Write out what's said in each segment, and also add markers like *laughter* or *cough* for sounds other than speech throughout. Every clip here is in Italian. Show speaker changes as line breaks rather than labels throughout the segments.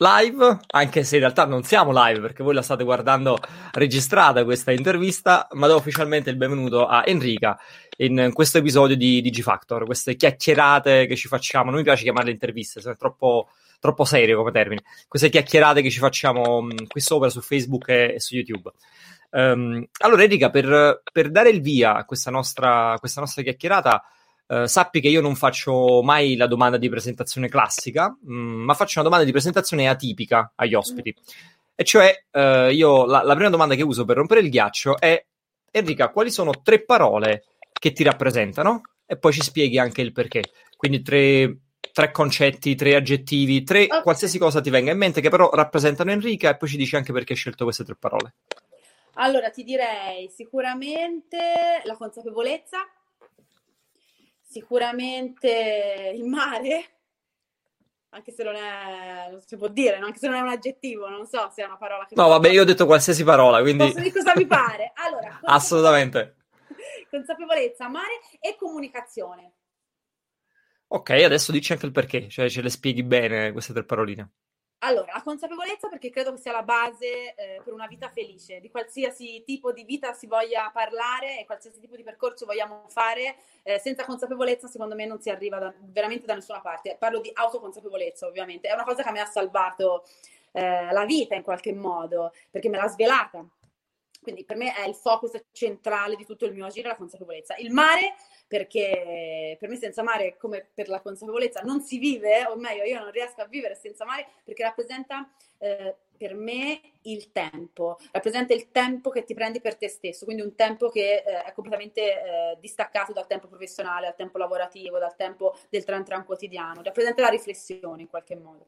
live, anche se in realtà non siamo live perché voi la state guardando registrata questa intervista, ma do ufficialmente il benvenuto a Enrica in questo episodio di Digifactor, queste chiacchierate che ci facciamo, non mi piace chiamarle interviste, sono troppo, troppo serio come termine, queste chiacchierate che ci facciamo mh, qui sopra su Facebook e, e su YouTube. Um, allora Enrica, per, per, dare il via a questa nostra, questa nostra chiacchierata, Uh, sappi che io non faccio mai la domanda di presentazione classica, mh, ma faccio una domanda di presentazione atipica agli ospiti. E cioè, uh, io la, la, prima domanda che uso per rompere il ghiaccio è: Enrica, quali sono tre parole che ti rappresentano? E poi ci spieghi anche il perché. Quindi tre, tre concetti, tre aggettivi, tre okay. qualsiasi cosa ti venga in mente che però rappresentano Enrica e poi ci dici anche perché hai scelto queste tre parole.
Allora, ti direi sicuramente la consapevolezza Sicuramente il mare, anche se non è, non si può dire, anche se non è un aggettivo, non so se è una parola che...
No, vabbè, io ho detto qualsiasi parola, quindi...
Posso dire cosa mi pare? Allora, *laughs*
Assolutamente.
Consapevolezza, mare e comunicazione.
Ok, adesso dici anche il perché, cioè ce le spieghi bene queste tre paroline.
Allora, la consapevolezza perché credo che sia la base eh, per una vita felice, di qualsiasi tipo di vita si voglia parlare e qualsiasi tipo di percorso vogliamo fare, eh, senza consapevolezza secondo me non si arriva da, veramente da nessuna parte. Parlo di autoconsapevolezza ovviamente, è una cosa che mi ha salvato eh, la vita in qualche modo, perché me l'ha svelata. Quindi per me è il focus centrale di tutto il mio agire la consapevolezza. Il mare perché per me senza mare, come per la consapevolezza, non si vive, o meglio, io non riesco a vivere senza mare perché rappresenta eh, per me il tempo, rappresenta il tempo che ti prendi per te stesso, quindi un tempo che eh, è completamente eh, distaccato dal tempo professionale, dal tempo lavorativo, dal tempo del tran tran quotidiano, rappresenta la riflessione in qualche modo.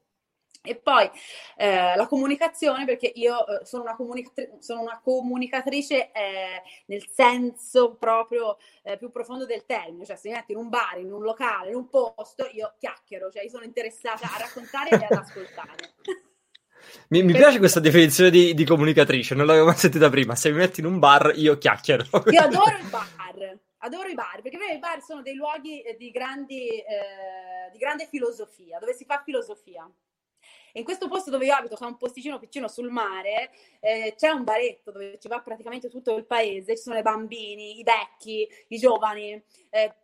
E poi eh, la comunicazione, perché io eh, sono, una comunicatri- sono, una comunicatrice eh, nel senso proprio eh, più profondo del termine, cioè se mi metto in un bar, in un locale, in un posto, io chiacchiero, cioè io sono interessata a raccontare e ad ascoltare.
Mi, mi piace questa definizione di, di, comunicatrice, non l'avevo mai sentita prima. Se mi metti in un bar, io chiacchiero.
Io adoro il bar, adoro i bar, perché i bar sono dei luoghi di, grandi, eh, di grande filosofia, dove si fa filosofia. In questo posto dove io abito, che è un posticino piccino sul mare, eh, c'è un baretto dove ci va praticamente tutto il paese, ci sono i bambini, i vecchi, i giovani. Eh,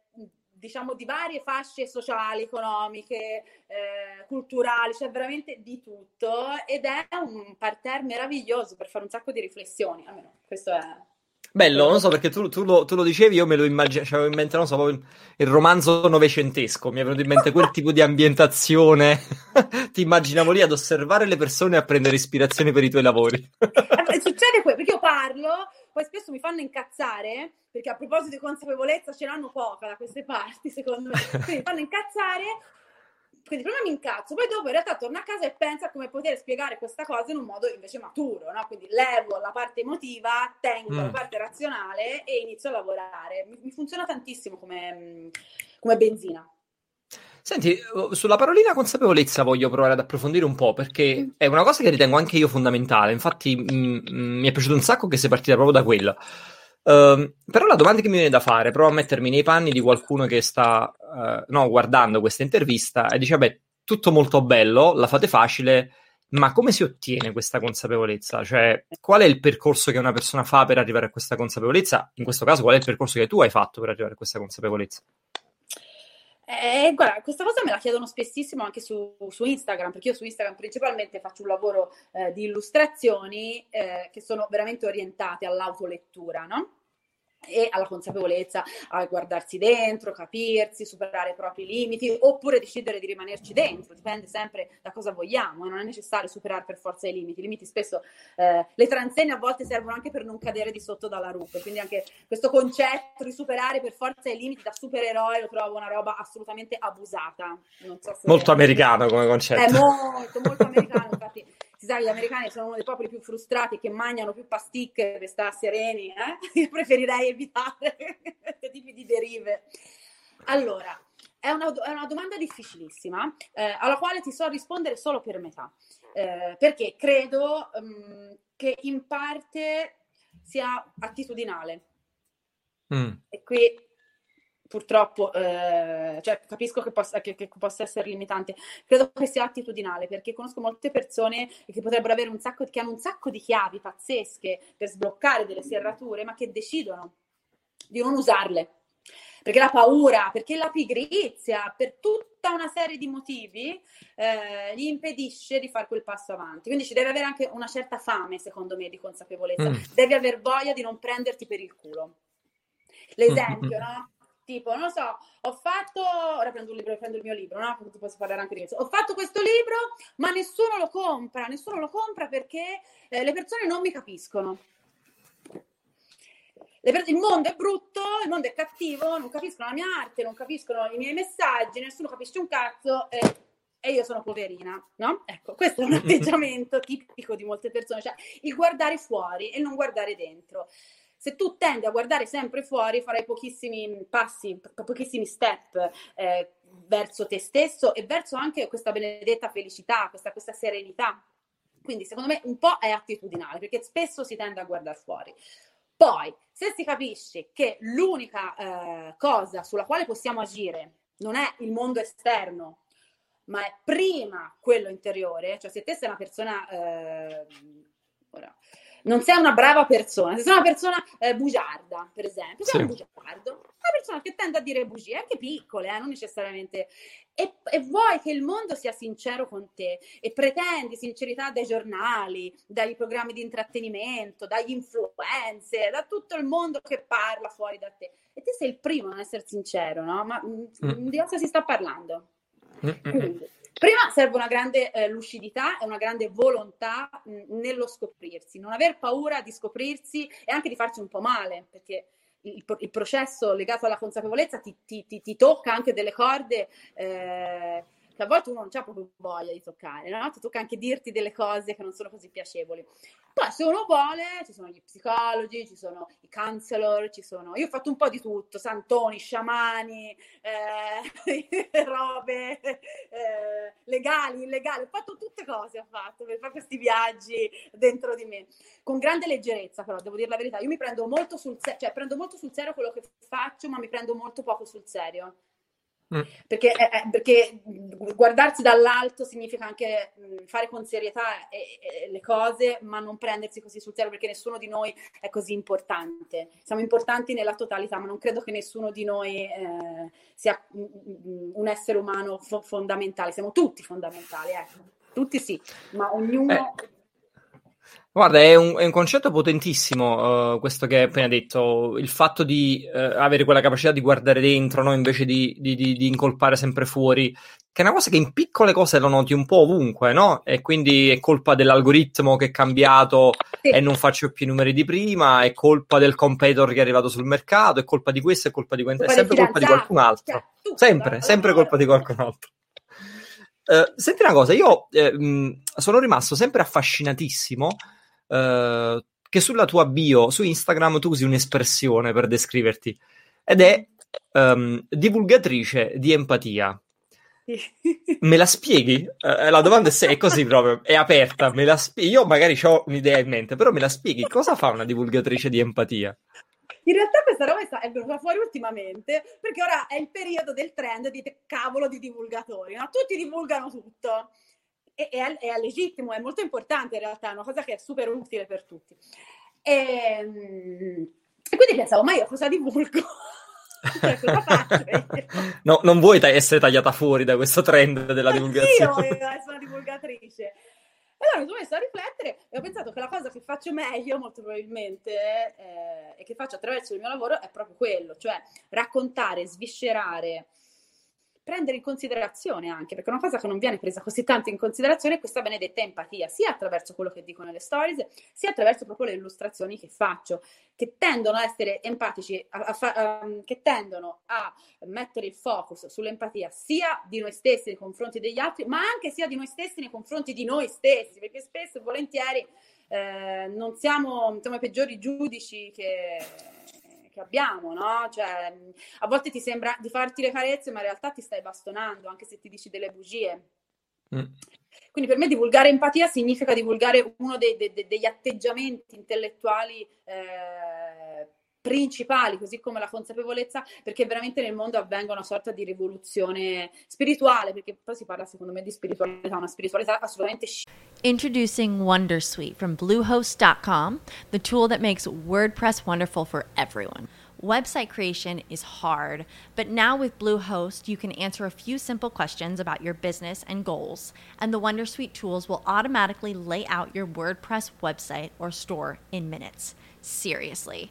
diciamo di varie fasce sociali, economiche, eh, culturali, c'è cioè veramente di tutto ed è un parterre meraviglioso per fare un sacco di riflessioni, almeno questo è
Bello, non so perché tu, tu, lo, tu lo, dicevi, io me lo immaginavo, cioè, in mente, non so, proprio il romanzo novecentesco, mi è venuto in mente quel tipo di ambientazione. *laughs* Ti immaginavo lì ad osservare le persone e a prendere ispirazione per i tuoi lavori.
Eh, *laughs* succede quello, perché io parlo, poi spesso mi fanno incazzare, perché a proposito di consapevolezza ce l'hanno poca da queste parti, secondo me. Quindi mi fanno incazzare quindi prima mi incazzo, poi dopo in realtà torno a casa e penso a come poter spiegare questa cosa in un modo invece maturo, no? Quindi levo la parte emotiva, tengo mm. la parte razionale e inizio a lavorare. Mi, mi funziona tantissimo come, come benzina.
Senti, sulla parolina consapevolezza voglio provare ad approfondire un po' perché mm. è una cosa che ritengo anche io fondamentale. Infatti, m- m- mi è piaciuto un sacco che sei partita proprio da quella. Uh, però la domanda che mi viene da fare, provo a mettermi nei panni di qualcuno che sta uh, no, guardando questa intervista e dice: Vabbè, tutto molto bello, la fate facile, ma come si ottiene questa consapevolezza? Cioè, qual è il percorso che una persona fa per arrivare a questa consapevolezza? In questo caso, qual è il percorso che tu hai fatto per arrivare a questa consapevolezza?
Eh, guarda, questa cosa me la chiedono spessissimo anche su, su Instagram, perché io su Instagram principalmente faccio un lavoro eh, di illustrazioni eh, che sono veramente orientate all'autolettura, no? E alla consapevolezza a guardarsi dentro, capirsi, superare i propri limiti oppure decidere di rimanerci dentro, dipende sempre da cosa vogliamo e non è necessario superare per forza i limiti, i limiti spesso eh, le transenne a volte servono anche per non cadere di sotto dalla rupe, quindi anche questo concetto di superare per forza i limiti da supereroe lo trovo una roba assolutamente abusata.
So molto è... americano come concetto.
È molto, molto americano, infatti si sa che gli americani sono uno dei popoli più frustrati che mangiano più pasticche per stare sereni, eh? *laughs* io preferirei evitare *laughs* questi tipi di derive. Allora, è una, è una domanda difficilissima eh, alla quale ti so rispondere solo per metà, eh, perché credo um, che in parte sia attitudinale. Mm. E qui purtroppo, eh, cioè, capisco che possa, che, che possa, essere limitante. Credo che sia attitudinale perché conosco molte persone che potrebbero avere un sacco, che hanno un sacco di chiavi pazzesche per sbloccare delle serrature, ma che decidono di non usarle. Perché la paura, perché la pigrizia, per tutta una serie di motivi, eh, gli impedisce di fare quel passo avanti. Quindi ci deve avere anche una certa fame, secondo me, di consapevolezza. Mm. Devi aver voglia di non prenderti per il culo. L'esempio, mm. *laughs* no? Tipo, non lo so, ho fatto, ora prendo un libro, prendo il mio libro, no? Perché posso parlare anche di questo. Ho fatto questo libro, ma nessuno lo compra, nessuno lo compra perché eh, le persone non mi capiscono. Il mondo è brutto, il mondo è cattivo, non capiscono la mia arte, non capiscono i miei messaggi, nessuno capisce un cazzo e, e io sono poverina, no? Ecco, questo è un *laughs* atteggiamento tipico di molte persone, cioè il guardare fuori e non guardare dentro se tu tendi a guardare sempre fuori, farai pochissimi passi, pochissimi step eh, verso te stesso e verso anche questa benedetta felicità, questa, questa serenità. Quindi secondo me un po' è attitudinale, perché spesso si tende a guardare fuori. Poi, se si capisce che l'unica eh, cosa sulla quale possiamo agire non è il mondo esterno, ma è prima quello interiore, cioè se te sei una persona... Eh, ora, non sei una brava persona, se sei una persona eh, bugiarda, per esempio, sei sì. un bugiardo, una persona che tende a dire bugie, anche piccole, eh, non necessariamente, e, e, vuoi che il mondo sia sincero con te e pretendi sincerità dai giornali, dai programmi di intrattenimento, dagli influencer, da tutto il mondo che parla fuori da te. E te sei il primo a non essere sincero, no? Ma mm. mm. di cosa si sta parlando? Mm. Quindi, Prima serve una grande eh, lucidità e una grande volontà mh, nello scoprirsi, non aver paura di scoprirsi e anche di farci un po' male, perché il, il processo legato alla consapevolezza ti, ti, ti, ti tocca anche delle corde eh, che a volte uno non ha proprio voglia di toccare, no? Ti tocca anche dirti delle cose che non sono così piacevoli. Poi se uno vuole, ci sono gli psicologi, ci sono i counselor, ci sono... Io ho fatto un po' di tutto, santoni, sciamani, eh, *laughs* robe eh, legali, illegali, ho fatto tutte cose, ho fatto per fare questi viaggi dentro di me. Con grande leggerezza però, devo dire la verità, io mi prendo molto sul serio, cioè prendo molto sul serio quello che faccio, ma mi prendo molto poco sul serio. Mm. Perché, eh, eh, perché, guardarsi dall'alto significa anche mh, fare con serietà e, e le cose, ma non prendersi così sul serio perché nessuno di noi è così importante. Siamo importanti nella totalità, ma non credo che nessuno di noi eh, sia mh, un essere umano fo- fondamentale. Siamo tutti fondamentali, ecco. Tutti sì, ma ognuno
eh, Guarda, è un, è un, concetto potentissimo uh, questo che hai appena detto, il fatto di uh, avere quella capacità di guardare dentro, no? invece di, di, di, di, incolpare sempre fuori, che è una cosa che in piccole cose lo noti un po' ovunque, no? E quindi è colpa dell'algoritmo che è cambiato sì. e non faccio più i numeri di prima, è colpa del competitor che è arrivato sul mercato, è colpa di questo, è colpa di questo, è sempre colpa di qualcun altro. Cioè, sempre, sempre colpa di qualcun altro. Uh, senti una cosa, io eh, mh, sono rimasto sempre affascinatissimo uh, che sulla tua bio su Instagram tu usi un'espressione per descriverti ed è um, divulgatrice di empatia. Me la spieghi? Uh, la domanda è, se è così proprio, è aperta. Me la spieghi? Io magari ho un'idea in mente, però me la spieghi? Cosa fa una divulgatrice di empatia?
In realtà questa roba è venuta fuori ultimamente perché ora è il periodo del trend di cavolo di divulgatori, no? tutti divulgano tutto e, è, è, legittimo, è molto importante in realtà, è una cosa che è super utile per tutti. E, ehm, e quindi pensavo, ma io cosa divulgo? *laughs* cioè, cosa faccio? *laughs*
no, non vuoi essere tagliata fuori da questo trend della divulgazione?
Io essere una divulgatrice. E allora mi sono messa a riflettere e ho pensato che la cosa che faccio meglio, molto probabilmente, eh, e che faccio attraverso il mio lavoro è proprio quello, cioè raccontare, sviscerare, prendere in considerazione anche, perché una cosa che non viene presa così tanto in considerazione è questa benedetta empatia, sia attraverso quello che dico nelle stories, sia attraverso proprio le illustrazioni che faccio, che tendono a essere empatici, a, a fa, um, che tendono a mettere il focus sull'empatia sia di noi stessi nei confronti degli altri, ma anche sia di noi stessi nei confronti di noi stessi, perché spesso e volentieri eh, non siamo, siamo i peggiori giudici che che abbiamo, no? Cioè, a volte ti sembra di farti le carezze, ma in realtà ti stai bastonando, anche se ti dici delle bugie. Mm. Quindi per me divulgare empatia significa divulgare uno dei, dei, degli atteggiamenti intellettuali eh, principali, così come la consapevolezza, perché veramente nel mondo avvenga una sorta di rivoluzione spirituale, perché poi si parla secondo me di spiritualità, una spiritualità assolutamente
Introducing Wondersuite from Bluehost.com, the tool that makes WordPress wonderful for everyone. Website creation is hard, but now with Bluehost, you can answer a few simple questions about your business and goals, and the Wondersuite tools will automatically lay out your WordPress website or store in minutes. Seriously.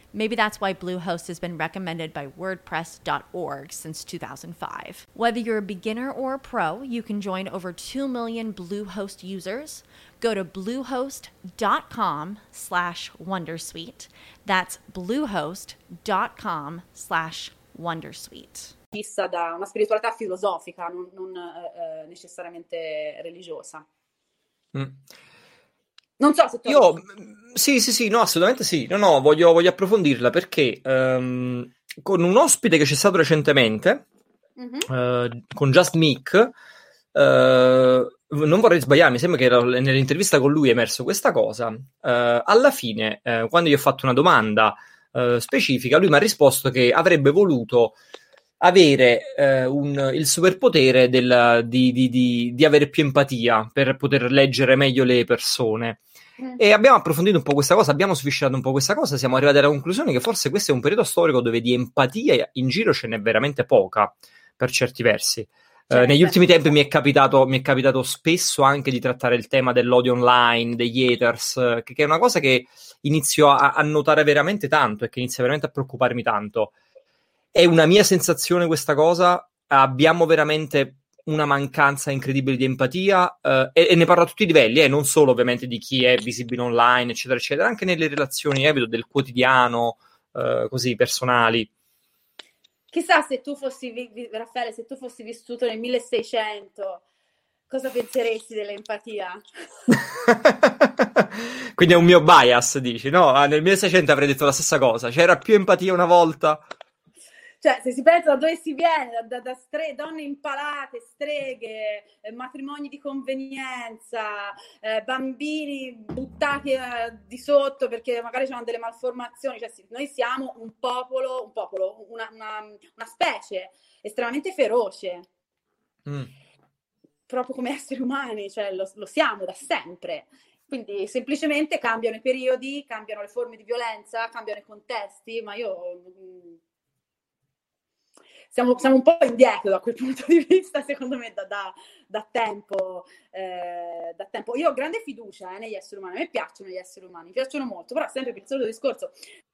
Maybe that's why Bluehost has been recommended by WordPress.org since 2005. Whether you're a beginner or a pro, you can join over 2 million Bluehost users. Go to bluehost.com slash wondersuite. That's bluehost.com slash wondersuite.
Vista da una spiritualità filosofica, non, non eh, necessariamente religiosa.
Mm.
Non so se tu...
Io, sì, sì, sì, no, assolutamente sì. No, no, voglio, voglio approfondirla perché um, con un ospite che c'è stato recentemente, mm-hmm. uh, con Just Mick, uh, non vorrei sbagliarmi, sembra che nell'intervista con lui è emerso questa cosa. Uh, alla fine, quando gli ho fatto una domanda specifica, lui mi ha risposto che avrebbe voluto avere eh, un, il superpotere del, di, di, di, di, avere più empatia per poter leggere meglio le persone. E abbiamo approfondito un po' questa cosa, abbiamo sviscerato un po' questa cosa, siamo arrivati alla conclusione che forse questo è un periodo storico dove di empatia in giro ce n'è veramente poca, per certi versi. Uh, negli ultimi tempi mi è, capitato, mi è, capitato, spesso anche di trattare il tema dell'odio online, degli haters, che, che è una cosa che inizio a, a, notare veramente tanto e che inizia veramente a preoccuparmi tanto. È una mia sensazione questa cosa, abbiamo veramente una mancanza incredibile di empatia eh, e, e, ne parlo a tutti i livelli, eh, non solo ovviamente di chi è visibile online, eccetera, eccetera, anche nelle relazioni eh, del quotidiano, eh, così personali.
Chissà se tu fossi, Raffaele, se tu fossi vissuto nel 1600, cosa penseresti dell'empatia? *laughs*
Quindi è un mio bias, dici, no? Ah, nel 1600 avrei detto la stessa cosa, c'era più empatia una volta.
Cioè, se si pensa da dove si viene, da, da, da stre- donne impalate, streghe, eh, matrimoni di convenienza, eh, bambini buttati eh, di sotto perché magari c'erano delle malformazioni, cioè sì, noi siamo un popolo, un popolo, una, una, una specie estremamente feroce. Mm. Proprio come esseri umani, cioè lo, lo siamo da sempre. Quindi semplicemente cambiano i periodi, cambiano le forme di violenza, cambiano i contesti, ma io mm, siamo, siamo, un po' indietro da quel punto di vista, secondo me, da, da, da, tempo, eh, da tempo. Io ho grande fiducia eh, negli esseri umani, a me piacciono gli esseri umani, mi piacciono molto, però sempre per il solito discorso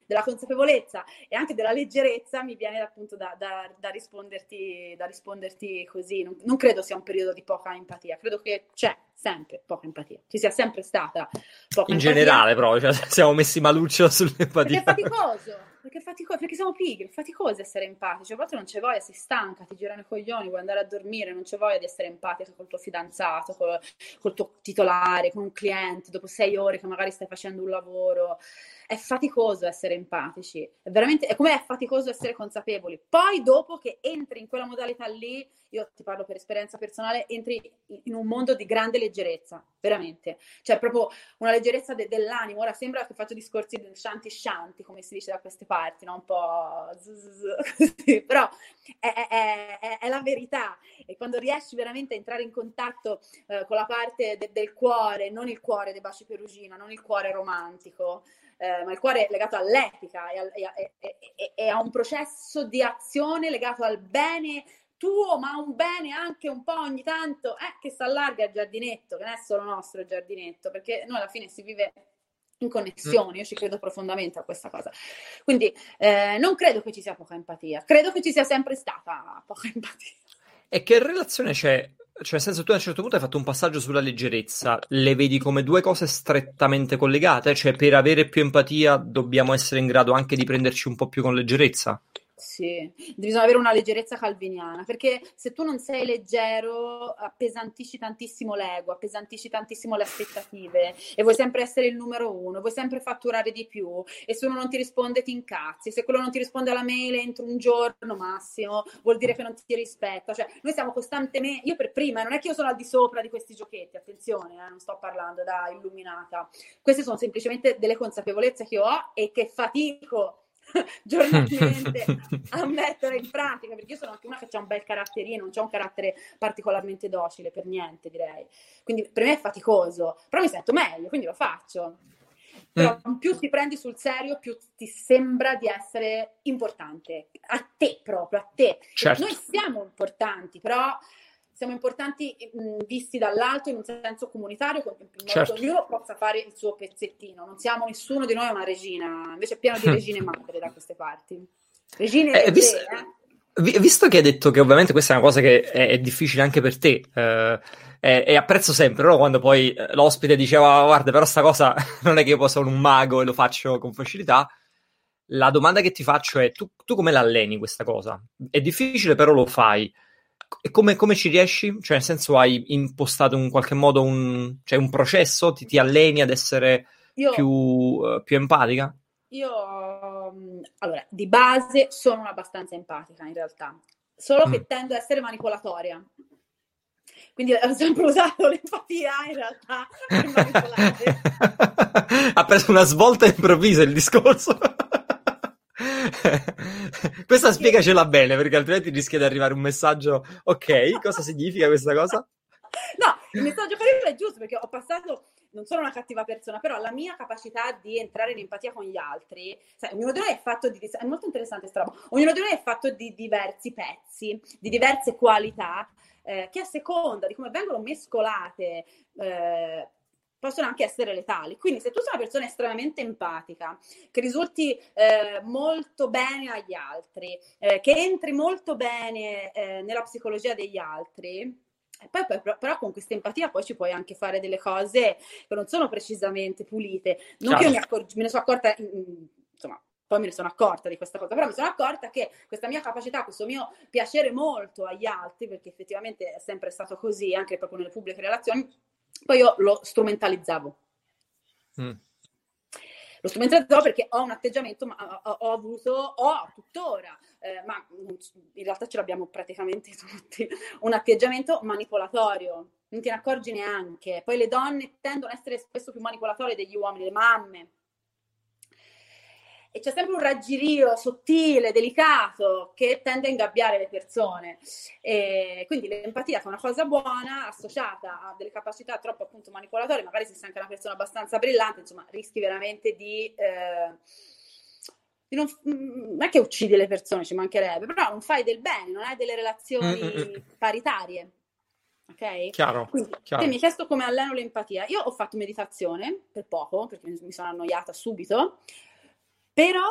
della consapevolezza e anche della leggerezza mi viene appunto da, da, da, risponderti, da risponderti così. Non, non, credo sia un periodo di poca empatia, credo che c'è sempre poca empatia, ci sia sempre stata poca
In
empatia.
generale però, cioè, siamo messi maluccio *laughs* sull'empatia.
Perché è faticoso, perché, fatico- perché siamo pigri, è faticoso essere empatici, a volte non c'è voglia, sei stanca, ti girano i coglioni, vuoi andare a dormire, non c'è voglia di essere empatica col tuo fidanzato, col, col tuo titolare, con un cliente, dopo sei ore che magari stai facendo un lavoro è faticoso essere empatici, è veramente, è come è faticoso essere consapevoli. Poi dopo che entri in quella modalità lì, io ti parlo per esperienza personale, entri in un mondo di grande leggerezza, veramente. Cioè proprio una leggerezza de- dell'animo. Ora sembra che faccio discorsi shanti shanti, come si dice da queste parti, no? un po' *laughs* così, però è, è, è, è, la verità. E quando riesci veramente a entrare in contatto eh, con la parte de- del cuore, non il cuore dei baci perugina, non il cuore romantico, eh, ma il cuore è legato all'etica e, e, e, e, a un processo di azione legato al bene tuo, ma un bene anche un po' ogni tanto, eh, che si allarga il giardinetto, che non è solo nostro il giardinetto, perché noi alla fine si vive in connessione, io ci credo profondamente a questa cosa. Quindi eh, non credo che ci sia poca empatia, credo che ci sia sempre stata poca empatia.
E che relazione c'è cioè, nel senso, tu a un certo punto hai fatto un passaggio sulla leggerezza, le vedi come due cose strettamente collegate? Cioè, per avere più empatia dobbiamo essere in grado anche di prenderci un po' più con leggerezza?
Sì, bisogna avere una leggerezza calviniana, perché se tu non sei leggero appesantisci tantissimo l'ego, appesantisci tantissimo le aspettative e vuoi sempre essere il numero uno, vuoi sempre fatturare di più e se uno non ti risponde ti incazzi, se quello non ti risponde alla mail entro un giorno massimo vuol dire che non ti rispetta, cioè noi siamo costantemente, io per prima, non è che io sono al di sopra di questi giochetti, attenzione, eh, non sto parlando da illuminata, queste sono semplicemente delle consapevolezze che ho e che fatico *laughs* giornalmente *laughs* a mettere in pratica, perché io sono anche una che ha un bel caratterino, non ho un carattere particolarmente docile per niente, direi. Quindi per me è faticoso, però mi sento meglio, quindi lo faccio. Però mm. più ti prendi sul serio, più ti sembra di essere importante, a te proprio, a te.
Certo.
Noi siamo importanti, però siamo importanti mh, visti dall'alto in un senso comunitario, in modo certo. che ognuno possa fare il suo pezzettino. Non siamo nessuno di noi una regina, invece è pieno di *laughs* regine madre da queste parti. Regine eh,
visto, eh? visto che hai detto che ovviamente questa è una cosa che è, è difficile anche per te, eh, e, e, apprezzo sempre no? quando poi eh, l'ospite diceva guarda però sta cosa *laughs* non è che io posso un mago e lo faccio con facilità, la domanda che ti faccio è tu, tu come l'alleni questa cosa? È difficile però lo fai. E come, come, ci riesci? Cioè, nel senso, hai impostato in qualche modo un, cioè un processo? Ti, ti, alleni ad essere io, più, uh, più, empatica?
Io, um, allora, di base sono abbastanza empatica in realtà, solo mm. che tendo ad essere manipolatoria. Quindi ho sempre usato l'empatia in realtà per manipolare. *laughs*
ha preso una svolta improvvisa il discorso. *laughs* *laughs* questa spiegacela bene perché altrimenti rischia di arrivare un messaggio ok, cosa significa questa cosa? *laughs*
No, il messaggio carino è giusto perché ho passato non sono una cattiva persona, però la mia capacità di entrare in empatia con gli altri, sai, ognuno di noi è fatto di, è molto interessante questa roba, ognuno di noi è fatto di diversi pezzi, di diverse qualità, eh, che a seconda di come vengono mescolate eh, possono anche essere letali. Quindi se tu sei una persona estremamente empatica, che risulti eh, molto bene agli altri, eh, che entri molto bene eh, nella psicologia degli altri, poi, poi, però con questa empatia poi ci puoi anche fare delle cose che non sono precisamente pulite. Non Ciao. che io mi, accor- me ne sono accorta, insomma, poi me ne sono accorta di questa cosa, però mi sono accorta che questa mia capacità, questo mio piacere molto agli altri, perché effettivamente è sempre stato così, anche proprio nelle pubbliche relazioni, poi io lo strumentalizzavo. Mm. Lo strumentalizzavo perché ho un atteggiamento, ma ho, ho avuto, ho tuttora, eh, ma in realtà ce l'abbiamo praticamente *laughs* tutti, un atteggiamento manipolatorio. Non te ne accorgi neanche. Poi le donne tendono ad essere spesso più manipolatorie degli uomini, le mamme e c'è sempre un raggirio sottile, delicato, che tende a ingabbiare le persone. E quindi l'empatia, è una cosa buona, associata a delle capacità troppo appunto manipolatorie, magari se sei anche una persona abbastanza brillante, insomma, rischi veramente di... Eh, non, non, è che uccidi le persone, ci mancherebbe, però non fai del bene, non hai delle relazioni Mm-mm. paritarie. Ok?
Chiaro,
Quindi,
chiaro.
Mi hai chiesto come alleno l'empatia. Io ho fatto meditazione per poco, perché mi sono annoiata subito, però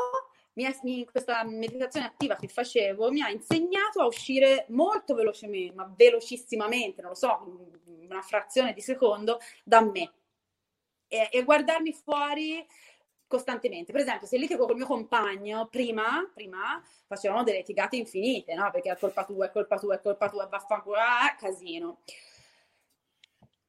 questa meditazione attiva che facevo mi ha insegnato a uscire molto velocemente, ma velocissimamente, non lo so, una frazione di secondo, da me. E, e guardarmi fuori costantemente. Per esempio, se litigo col mio compagno, prima, prima facevamo delle litigate infinite, no? Perché è colpa tua, è colpa tua, è colpa tua, vaffanculo, ah, casino.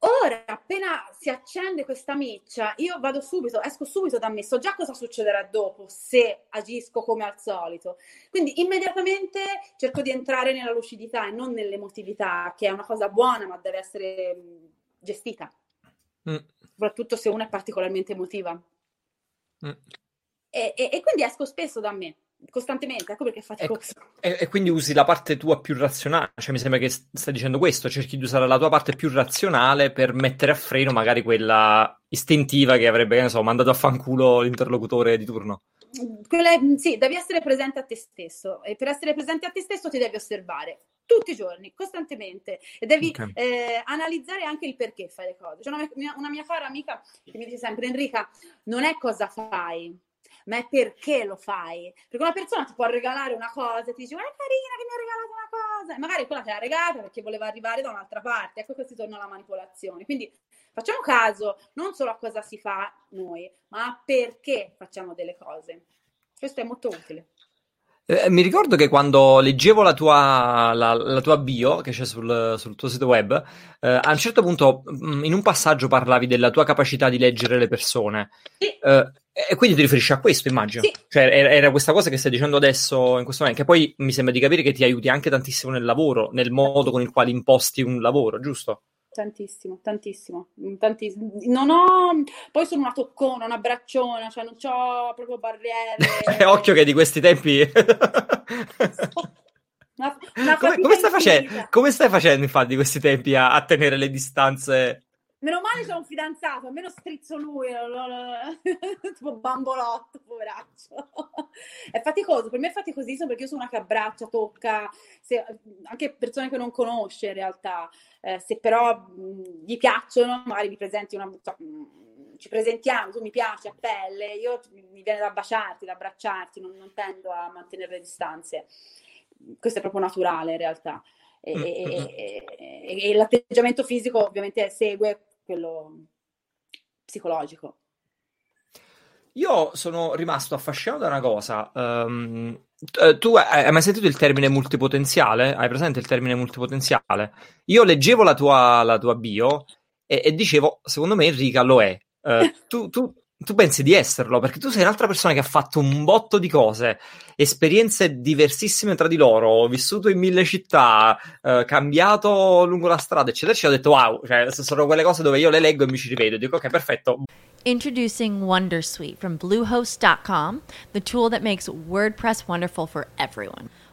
Ora, appena si accende questa miccia, io vado subito, esco subito da me, so già cosa succederà dopo se agisco come al solito. Quindi immediatamente cerco di entrare nella lucidità e non nell'emotività, che è una cosa buona, ma deve essere mm, gestita. Mm. Soprattutto se una è particolarmente emotiva. Mm. E, e, e quindi esco spesso da me costantemente, ecco perché è faticoso.
E, e, quindi usi la parte tua più razionale, cioè mi sembra che stai dicendo questo, cerchi di usare la tua parte più razionale per mettere a freno magari quella istintiva che avrebbe, che ne so, mandato a fanculo l'interlocutore di turno.
Quelle, sì, devi essere presente a te stesso e per essere presente a te stesso ti devi osservare tutti i giorni, costantemente e devi okay. eh, analizzare anche il perché fai le cose. C'è una mia, una mia cara amica che mi dice sempre Enrica, non è cosa fai, ma è perché lo fai. Perché una persona ti può regalare una cosa e ti dice, ma è carina che mi ha regalato una cosa, e magari quella te l'ha regalata perché voleva arrivare da un'altra parte. Ecco che si torna alla manipolazione. Quindi facciamo caso non solo a cosa si fa noi, ma a perché facciamo delle cose. Questo è molto utile.
Eh, mi ricordo che quando leggevo la tua, la, la tua bio, che c'è sul, sul tuo sito web, eh, a un certo punto, mm, in un passaggio parlavi della tua capacità di leggere le persone. Sì. Eh, e quindi ti riferisci a questo, immagino. Sì. Cioè, era, era, questa cosa che stai dicendo adesso, in questo momento, che poi mi sembra di capire che ti aiuti anche tantissimo nel lavoro, nel modo con il quale imposti un lavoro, giusto?
Tantissimo, tantissimo, tantissimo. Non ho, poi sono una toccona, una bracciona, cioè non ho proprio barriere. *laughs*
Eh, occhio che di questi tempi... *laughs*
una, una
come, come, stai facendo, come, stai facendo, infatti, di questi tempi a, a tenere le distanze?
Meno male c'è un fidanzato, almeno strizzo lui, *laughs* tipo bambolotto, poveraccio. *laughs* È faticoso, per me è faticosissimo perché io sono una che abbraccia, tocca, se, anche persone che non conosce in realtà, eh, se però mh, gli piacciono, magari mi presenti una... Cioè, ci presentiamo, tu mi piaci a pelle, io mi viene da baciarti, da abbracciarti, non, non tendo a mantenere le distanze. Questo è proprio naturale in realtà. E, mm, e, mm, mm. e, e, l'atteggiamento fisico ovviamente segue quello psicologico.
Io sono rimasto affascinato da una cosa. Um, tu hai mai sentito il termine multipotenziale? Hai presente il termine multipotenziale? Io leggevo la tua, la tua bio e, e, dicevo, secondo me Enrica lo è. Uh, *laughs* tu, tu, tu pensi di esserlo perché tu sei un'altra persona che ha fatto un botto di cose, esperienze diversissime tra di loro, vissuto in mille città, eh, cambiato lungo la strada, eccetera, eccetera. Ho detto wow, cioè sono quelle cose dove io le leggo e mi ci rivedo. Dico ok, perfetto.
Introducing Wondersuite from Bluehost.com, the tool that makes WordPress wonderful for everyone.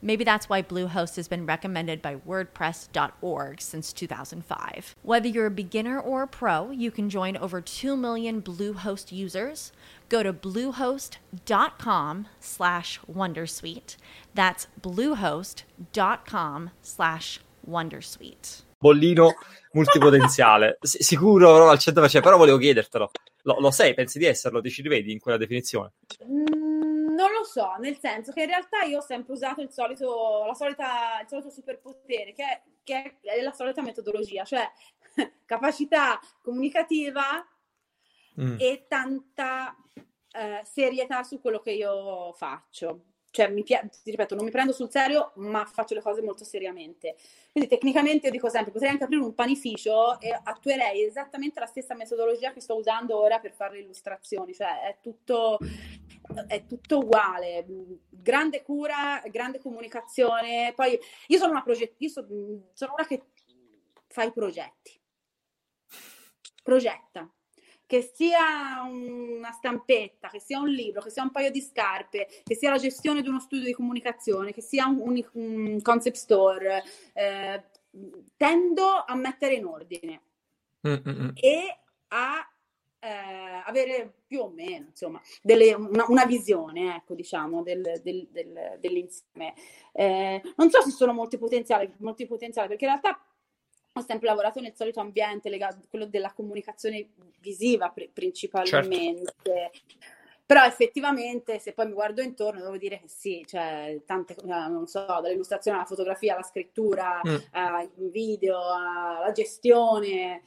Maybe that's why Bluehost has been recommended by WordPress.org since 2005. Whether you're a beginner or a pro, you can join over 2 million Bluehost users. Go to bluehost.com slash wondersuite. That's bluehost.com slash wondersuite.
Bollino multipotenziale. S- sicuro al 100%, però volevo chiedertelo. Lo, lo sei? Pensi di esserlo? Ti ci rivedi in quella definizione?
Mm, non lo so, nel senso che in realtà io ho sempre usato il solito, la solita, il solito superpotere, che è, che è la solita metodologia, cioè *laughs* capacità comunicativa mm. e tanta eh, serietà su quello che io faccio. Cioè, mi pi- ti ripeto, non mi prendo sul serio, ma faccio le cose molto seriamente. Quindi tecnicamente io dico sempre, potrei anche aprire un panificio e attuerei esattamente la stessa metodologia che sto usando ora per fare le illustrazioni, cioè è tutto, è tutto uguale, grande cura, grande comunicazione. Poi io sono una progettista, sono una che fa i progetti, progetta che sia una stampetta, che sia un libro, che sia un paio di scarpe, che sia la gestione di uno studio di comunicazione, che sia un, un concept store, eh, tendo a mettere in ordine Mm-mm. e a eh, avere più o meno insomma delle, una, una, visione ecco diciamo del, del, del, dell'insieme eh, non so se sono molti potenziali, molti potenziali perché in realtà ho sempre lavorato nel solito ambiente legato quello della comunicazione visiva pr- principalmente. Certo. Però effettivamente, se poi mi guardo intorno, devo dire che sì, cioè, tante, eh, non so, dall'illustrazione alla fotografia, alla scrittura, mm. video, alla gestione,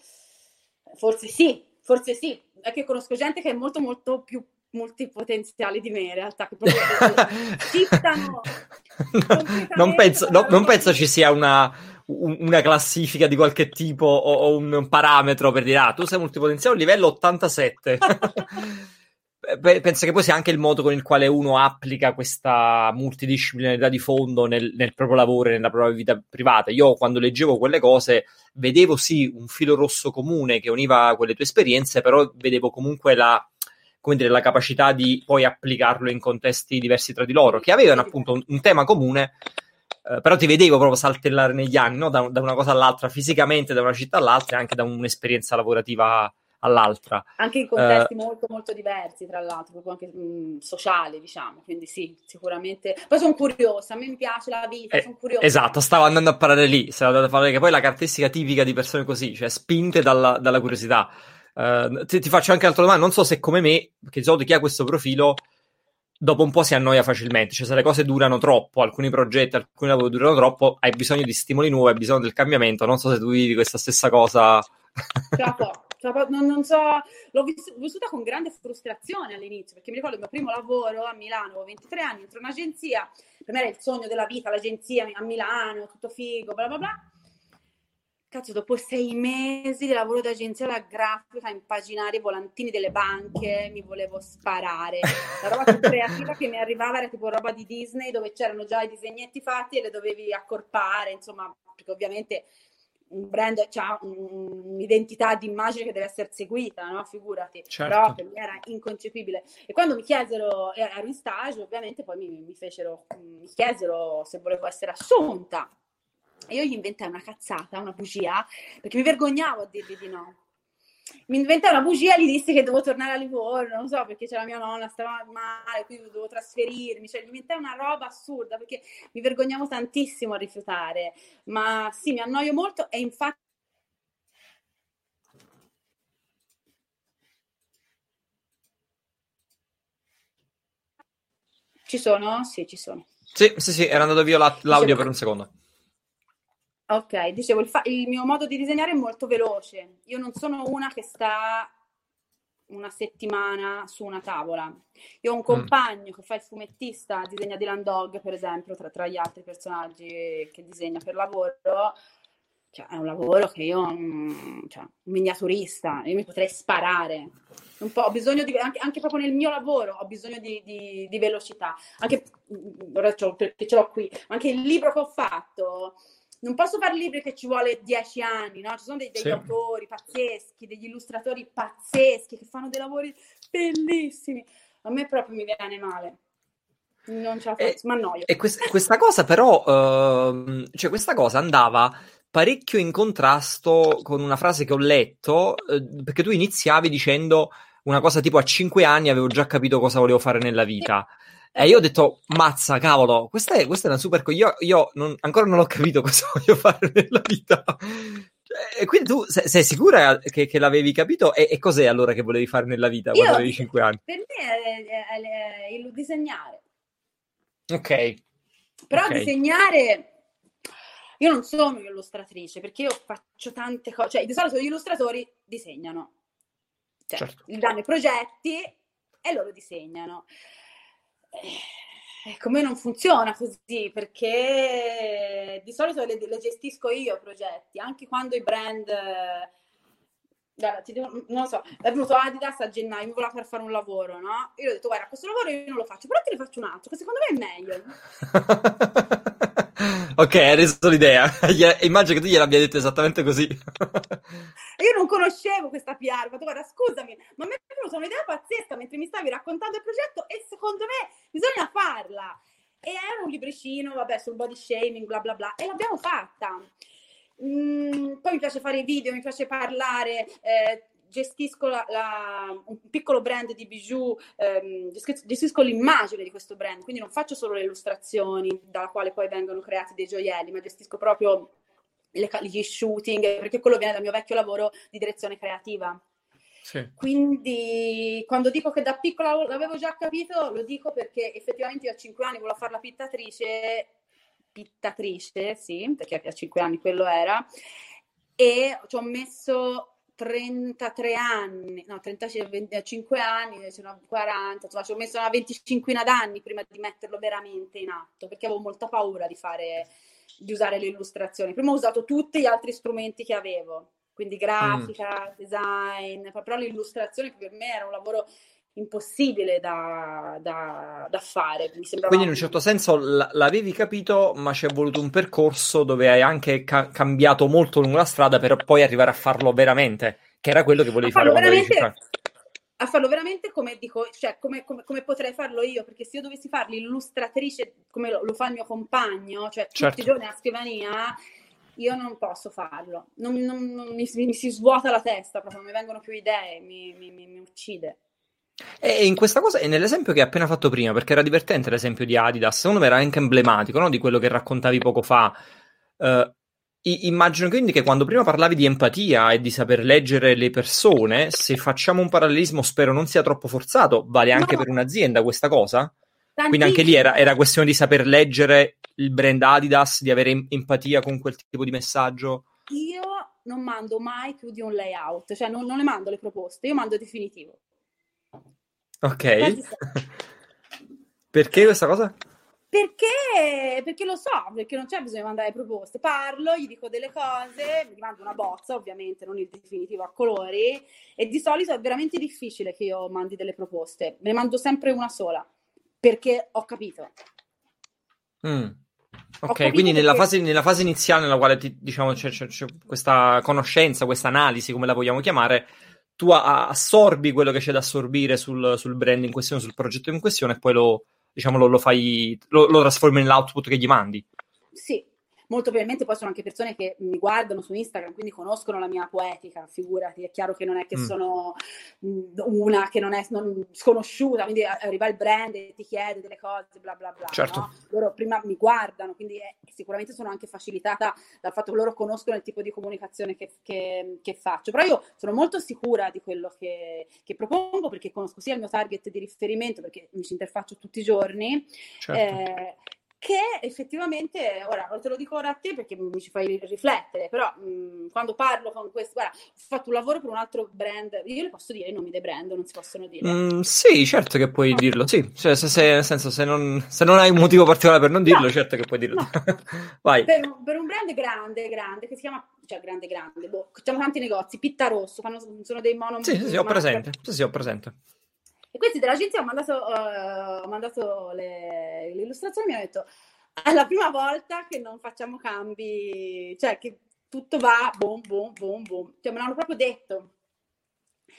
forse sì, forse sì. È che conosco gente che è molto, molto più multipotenziali di me in realtà che proprio *laughs* shiftano
non penso, no, non penso ci sia una, una classifica di qualche tipo o, o, un parametro per dire ah tu sei multipotenziale livello 87 *laughs* penso che poi sia anche il modo con il quale uno applica questa multidisciplinarità di fondo nel, nel, proprio lavoro e nella propria vita privata. Io quando leggevo quelle cose vedevo sì un filo rosso comune che univa quelle tue esperienze, però vedevo comunque la, come dire, la capacità di poi applicarlo in contesti diversi tra di loro, che avevano appunto un, un tema comune, eh, però ti vedevo proprio saltellare negli anni, no? da, da, una cosa all'altra, fisicamente da una città all'altra e anche da un'esperienza lavorativa all'altra.
Anche in contesti uh, molto molto diversi, tra l'altro, proprio anche mh, sociali, diciamo, quindi sì, sicuramente. Poi sono curiosa, a me piace la vita, eh, sono curiosa.
Esatto, stavo andando a parlare lì, stavo andando a parlare che poi è la caratteristica tipica di persone così, cioè spinte dalla, dalla curiosità. Uh, ti, ti, faccio anche altre domande, non so se come me, perché di solito chi ha questo profilo dopo un po' si annoia facilmente, cioè se le cose durano troppo, alcuni progetti, alcuni lavori durano troppo, hai bisogno di stimoli nuovi, hai bisogno del cambiamento, non so se tu vivi questa stessa cosa.
Non, non, so, l'ho vissuta con grande frustrazione all'inizio, perché mi ricordo il mio primo lavoro a Milano, avevo 23 anni, entro un'agenzia, per me era il sogno della vita, l'agenzia a Milano, tutto figo, bla bla bla Cazzo, dopo sei mesi di lavoro d'agenzia da grafica, impaginare i volantini delle banche, mi volevo sparare. La roba più creativa che mi arrivava era tipo roba di Disney dove c'erano già i disegnetti fatti e le dovevi accorpare, insomma, perché ovviamente un brand ha un'identità di immagine che deve essere seguita, no? Figurati. Certo. Però per me era inconcepibile. E quando mi chiesero, ero in stage, ovviamente poi mi, mi fecero, mi chiesero se volevo essere assunta io gli inventai una cazzata, una bugia, perché mi vergognavo a dirgli di no. Mi inventai una bugia e gli dissi che dovevo tornare a Livorno, non so perché c'era mia nonna, stava male, quindi dovevo trasferirmi, cioè gli inventai una roba assurda perché mi vergognavo tantissimo a rifiutare, ma sì, mi annoio molto e infatti Ci sono? Sì, ci sono.
Sì, sì, sì, era andato via l'audio per un secondo.
Ok, dicevo, il, fa- il, mio modo di disegnare è molto veloce. Io non sono una che sta una settimana su una tavola. Io ho un mm. compagno mm. che fa il fumettista, disegna Dylan Dog, per esempio, tra, tra, gli altri personaggi che disegna per lavoro. Cioè, è un lavoro che io, mm, cioè, un miniaturista, io mi potrei sparare. Un po', ho bisogno di, anche, anche proprio nel mio lavoro, ho bisogno di, di, di velocità. Anche, mm, ora ce l'ho, perché ce l'ho qui, anche il libro che ho fatto, non posso fare libri che ci vuole dieci anni, no? Ci sono dei, degli sì. autori pazzeschi, degli illustratori pazzeschi che fanno dei lavori bellissimi. A me proprio mi viene male. Non ce la faccio, ma annoio.
E quest- questa cosa però, uh, cioè questa cosa andava parecchio in contrasto con una frase che ho letto, uh, perché tu iniziavi dicendo una cosa tipo a cinque anni avevo già capito cosa volevo fare nella vita. Sì. E io ho detto, mazza, cavolo, questa è, questa è una super... Co- io, io non, ancora non ho capito *laughs* cosa voglio fare nella vita. E quindi tu sei, sei sicura che, che, l'avevi capito? E, e, cos'è allora che volevi fare nella vita quando avevi 5 anni?
Per me è, il disegnare.
Ok.
Però
okay.
disegnare... Io non sono illustratrice perché io faccio tante cose, cioè di solito gli illustratori disegnano, cioè, certo. danno i progetti e loro disegnano. Eh, con me non funziona così perché di solito le, le gestisco io i progetti, anche quando i brand guarda, ti devo, non lo so, è venuto Adidas a gennaio, mi voleva per fare un lavoro, no? Io ho detto, guarda, questo lavoro io non lo faccio, però te ne faccio un altro, che secondo me è meglio. *laughs*
ok, hai reso l'idea. *laughs* Immagino che tu gliel'abbia detto esattamente così.
io non conoscevo questa PR, ho detto, guarda, scusami, ma mi è venuta un'idea pazzesca mentre mi stavi raccontando il progetto e secondo me bisogna farla. E era un libricino, vabbè, sul body shaming, bla bla bla, e l'abbiamo fatta. Mm, poi mi piace fare i video, mi piace parlare, eh, gestisco la, la, un piccolo brand di bijou, ehm, gestisco l'immagine di questo brand, quindi non faccio solo le illustrazioni dalla quale poi vengono creati dei gioielli, ma gestisco proprio le, gli shooting, perché quello viene dal mio vecchio lavoro di direzione creativa. Sì. Quindi quando dico che da piccola l'avevo già capito, lo dico perché effettivamente io a 5 anni volevo fare la pittatrice pittatrice, sì, perché a 5 anni quello era, e ci ho messo 33 anni, no, 35 anni, 40, insomma, ci ho messo una venticinquina d'anni prima di metterlo veramente in atto, perché avevo molta paura di fare, di usare le illustrazioni. Prima ho usato tutti gli altri strumenti che avevo, quindi grafica, mm. design, però l'illustrazione per me era un lavoro impossibile da, da, da fare.
Quindi in un certo senso l- l'avevi capito, ma ci è voluto un percorso dove hai anche ca- cambiato molto lungo la strada per poi arrivare a farlo veramente, che era quello che volevi fare
veramente, A farlo veramente come dico, cioè come, come, come, potrei farlo io, perché se io dovessi fare l'illustratrice come lo, lo fa il mio compagno, cioè tutti certo. i giorni a scrivania, io non posso farlo, non, non, non mi, mi, si svuota la testa, proprio non mi vengono più idee, mi, mi, mi uccide.
E in questa cosa, e nell'esempio che hai appena fatto prima, perché era divertente l'esempio di Adidas, secondo me era anche emblematico no? di quello che raccontavi poco fa. Uh, immagino quindi che quando prima parlavi di empatia e di saper leggere le persone, se facciamo un parallelismo, spero non sia troppo forzato, vale anche no. per un'azienda questa cosa? Tantissimo. Quindi anche lì era, era, questione di saper leggere il brand Adidas, di avere empatia con quel tipo di messaggio.
Io non mando mai più di un layout, cioè non, non le mando le proposte, io mando definitivo.
Ok. *laughs* Perché questa cosa?
Perché, perché lo so, perché non c'è bisogno di mandare proposte. Parlo, gli dico delle cose, mi mando una bozza, ovviamente, non il definitivo a colori, e di solito è veramente difficile che io mandi delle proposte. Ne mando sempre una sola, perché ho capito.
Mm. Ok, quindi nella, fase, nella, fase, iniziale nella quale ti, diciamo, c'è, c'è, c'è questa conoscenza, questa analisi, come la vogliamo chiamare, tu assorbi quello che c'è da assorbire sul, sul brand in questione, sul progetto in questione e poi lo, diciamo, lo, lo fai, lo, lo trasformi nell'output che gli mandi.
Sì, molto probabilmente poi sono anche persone che mi guardano su Instagram, quindi conoscono la mia poetica, figurati, è chiaro che non è che mm. sono una che non è non, sconosciuta, quindi arriva il brand e ti chiede delle cose, bla bla bla.
Certo.
No? Loro prima mi guardano, quindi è, sicuramente sono anche facilitata dal fatto che loro conoscono il tipo di comunicazione che, che, che faccio, però io sono molto sicura di quello che, che, propongo perché conosco sia il mio target di riferimento, perché mi ci interfaccio tutti i giorni, certo. eh, che effettivamente, ora te lo dico ora a te perché mi ci fai riflettere, però mh, quando parlo con questo, guarda, ho fatto un lavoro per un altro brand, io le posso dire i nomi dei brand, non si possono dire?
Mm, sì, certo che puoi no. dirlo, sì, cioè, se, se, nel senso se non, se non, hai un motivo particolare per non dirlo, no. certo che puoi dirlo. No. *laughs* Vai.
Per, per, un brand grande, grande, che si chiama, cioè grande, grande, boh, facciamo tanti negozi, Pitta Rosso, fanno, sono dei mono...
Sì, sì, sì, ho presente, sì, sì, ho presente.
E questi dell'agenzia ho mandato, uh, ho mandato le, le, illustrazioni e mi hanno detto è la prima volta che non facciamo cambi, cioè che tutto va boom, boom, boom, boom. Cioè me l'hanno proprio detto.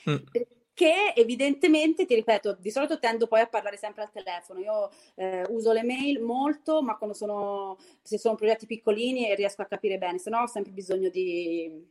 Mm. Perché evidentemente, ti ripeto, di solito tendo poi a parlare sempre al telefono. Io eh, uso le mail molto, ma quando sono, se sono progetti piccolini riesco a capire bene, se no ho sempre bisogno di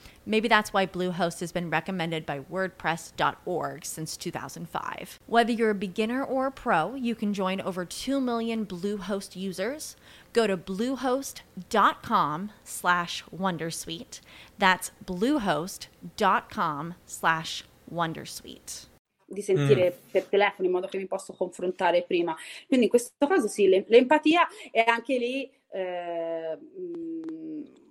Maybe that's why Bluehost has been recommended by WordPress.org since 2005. Whether you're a beginner or a pro, you can join over 2 million Bluehost users. Go to bluehost.com slash Wondersuite. That's bluehost.com slash Wondersuite.
di sentire per telefono in modo che mi posso confrontare prima. Quindi in questo caso sì, l'empatia è anche lì eh, mh,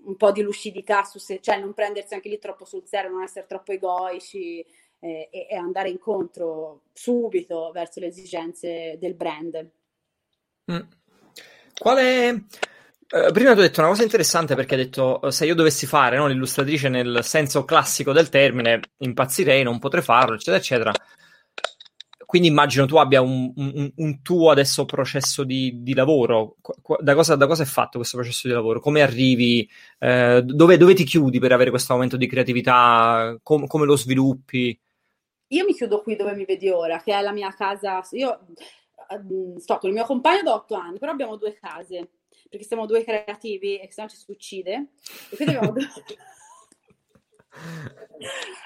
un po' di lucidità su se, cioè non prendersi anche lì troppo sul serio, non essere troppo egoici eh, e, e andare incontro subito verso le esigenze del brand.
Mm. Quale... eh, prima tu hai detto una cosa interessante perché hai detto eh, se io dovessi fare no, l'illustratrice nel senso classico del termine impazzirei, non potrei farlo, eccetera, eccetera. Quindi immagino tu abbia un, un- un tuo adesso processo di, di lavoro. Da cosa, da cosa è fatto questo processo di lavoro? Come arrivi? Eh, dove, dove ti chiudi per avere questo momento di creatività? Com- come lo sviluppi?
Io mi chiudo qui dove mi vedi ora, che è la mia casa. Io eh, sto con il mio compagno da otto anni, però abbiamo due case, perché siamo due creativi e se no ci si uccide. E quindi abbiamo due... *laughs*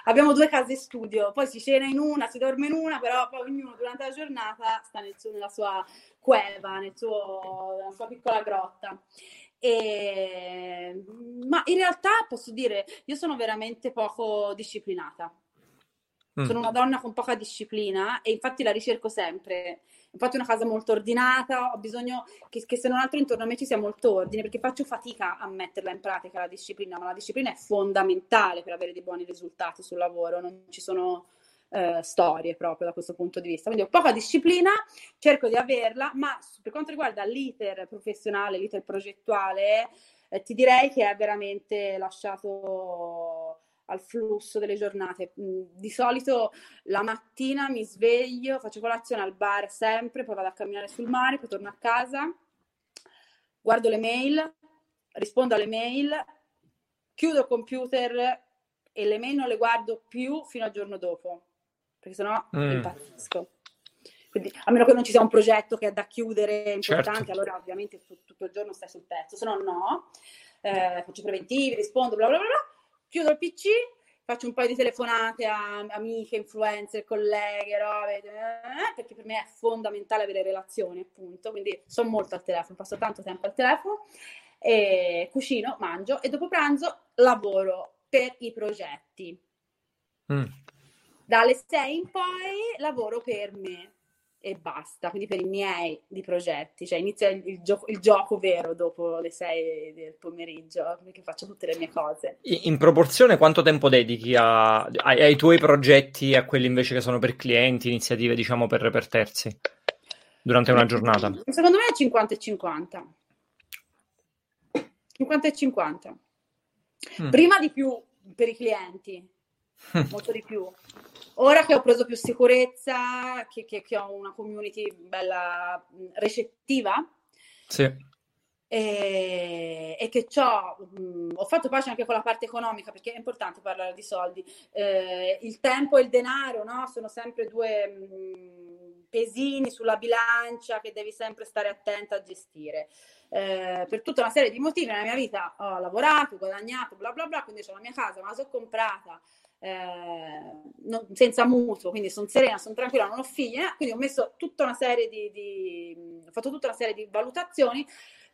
abbiamo due case studio, poi si cena in una, si dorme in una, però poi ognuno durante la giornata sta nel suo- nella sua cueva, nel suo- nella sua piccola grotta. E... Ma in realtà posso dire, io sono veramente poco disciplinata.
Mm.
Sono una donna con poca disciplina e infatti la ricerco sempre. Infatti è una casa molto ordinata, ho bisogno che, che se non altro intorno a me ci sia molto ordine, perché faccio fatica a metterla in pratica la disciplina, ma la disciplina è fondamentale per avere dei buoni risultati sul lavoro, non ci sono eh, storie proprio da questo punto di vista. Quindi ho poca disciplina, cerco di averla, ma per quanto riguarda l'iter professionale, l'iter progettuale, eh, ti direi che è veramente lasciato al flusso delle giornate. Mm, Di solito la mattina mi sveglio, faccio colazione al bar sempre, poi vado a camminare sul mare, poi torno a casa, guardo le mail, rispondo alle mail, chiudo il computer e le mail non le guardo più fino al giorno dopo, perché sennò
Mm.
impazzisco. Quindi, a meno che non ci sia un progetto che è da chiudere importante,
Certo.
allora ovviamente tu- tutto il giorno stai sul pezzo, se no no. Eh, faccio preventivi, rispondo, bla bla bla, bla. Chiudo il PC, faccio un paio di telefonate a amiche, influencer, colleghe, robe, eh, perché per me è fondamentale avere relazioni, appunto, quindi sono molto al telefono, passo tanto tempo al telefono, e cucino, mangio e dopo pranzo lavoro per i progetti.
Mm.
Dalle 6 in poi lavoro per me e basta, quindi per i miei di progetti, cioè inizia il, il gioco, il gioco vero dopo le 6 del pomeriggio, perché faccio tutte le mie cose.
In proporzione, quanto tempo dedichi a- ai, ai tuoi progetti e a quelli invece che sono per clienti, iniziative, diciamo, per, per terzi, durante una giornata?
Secondo me è 50 e 50. 50 e 50.
Mm.
Prima di più per i clienti, *laughs* molto di più. Ora che ho preso più sicurezza, che, che- che ho una community bella mh, recettiva,
Sì.
e, e che ciò ho fatto pace anche con la parte economica perché è importante parlare di soldi. Eh, il tempo e il denaro no? sono sempre due mh, pesini sulla bilancia che devi sempre stare attenta a gestire. Eh, per tutta una serie di motivi nella mia vita ho lavorato, guadagnato, bla bla bla, quindi ho la mia casa, ma la so comprata eh, non- senza mutuo, quindi sono serena, sono tranquilla, non ho figli, eh, quindi ho messo tutta una serie di, di- ho fatto tutta una serie di valutazioni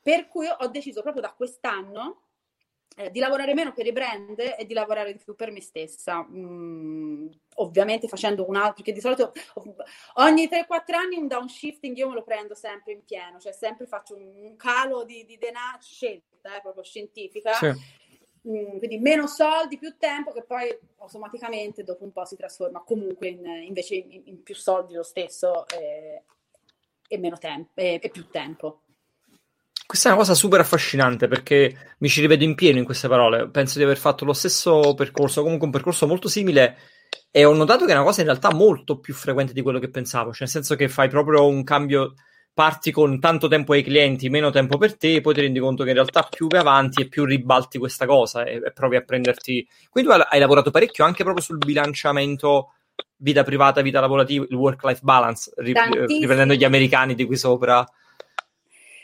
per cui ho deciso proprio da quest'anno eh, di lavorare meno per i brand e di lavorare di più per me stessa. Mm, ovviamente facendo un altro, perché di solito ogni 3-4 anni un downshifting io me lo prendo sempre in pieno, cioè sempre faccio un, calo di, di denaro, scelta eh, proprio scientifica.
Sì.
Mm, quindi meno soldi, più tempo, che poi automaticamente dopo un po' si trasforma comunque in, invece in, in più soldi lo stesso eh, e meno tempo e, e più tempo.
Questa è una cosa super affascinante perché mi ci rivedo in pieno in queste parole. Penso di aver fatto lo stesso percorso, comunque un percorso molto simile E ho notato che è una cosa in realtà molto più frequente di quello che pensavo, cioè nel senso che fai proprio un cambio, parti con tanto tempo ai clienti, meno tempo per te, e poi ti rendi conto che in realtà più vai avanti e più ribalti questa cosa e, e provi a prenderti... Quindi tu hai lavorato parecchio anche proprio sul bilanciamento vita privata, vita lavorativa, il work-life balance, ri- riprendendo gli americani di qui sopra.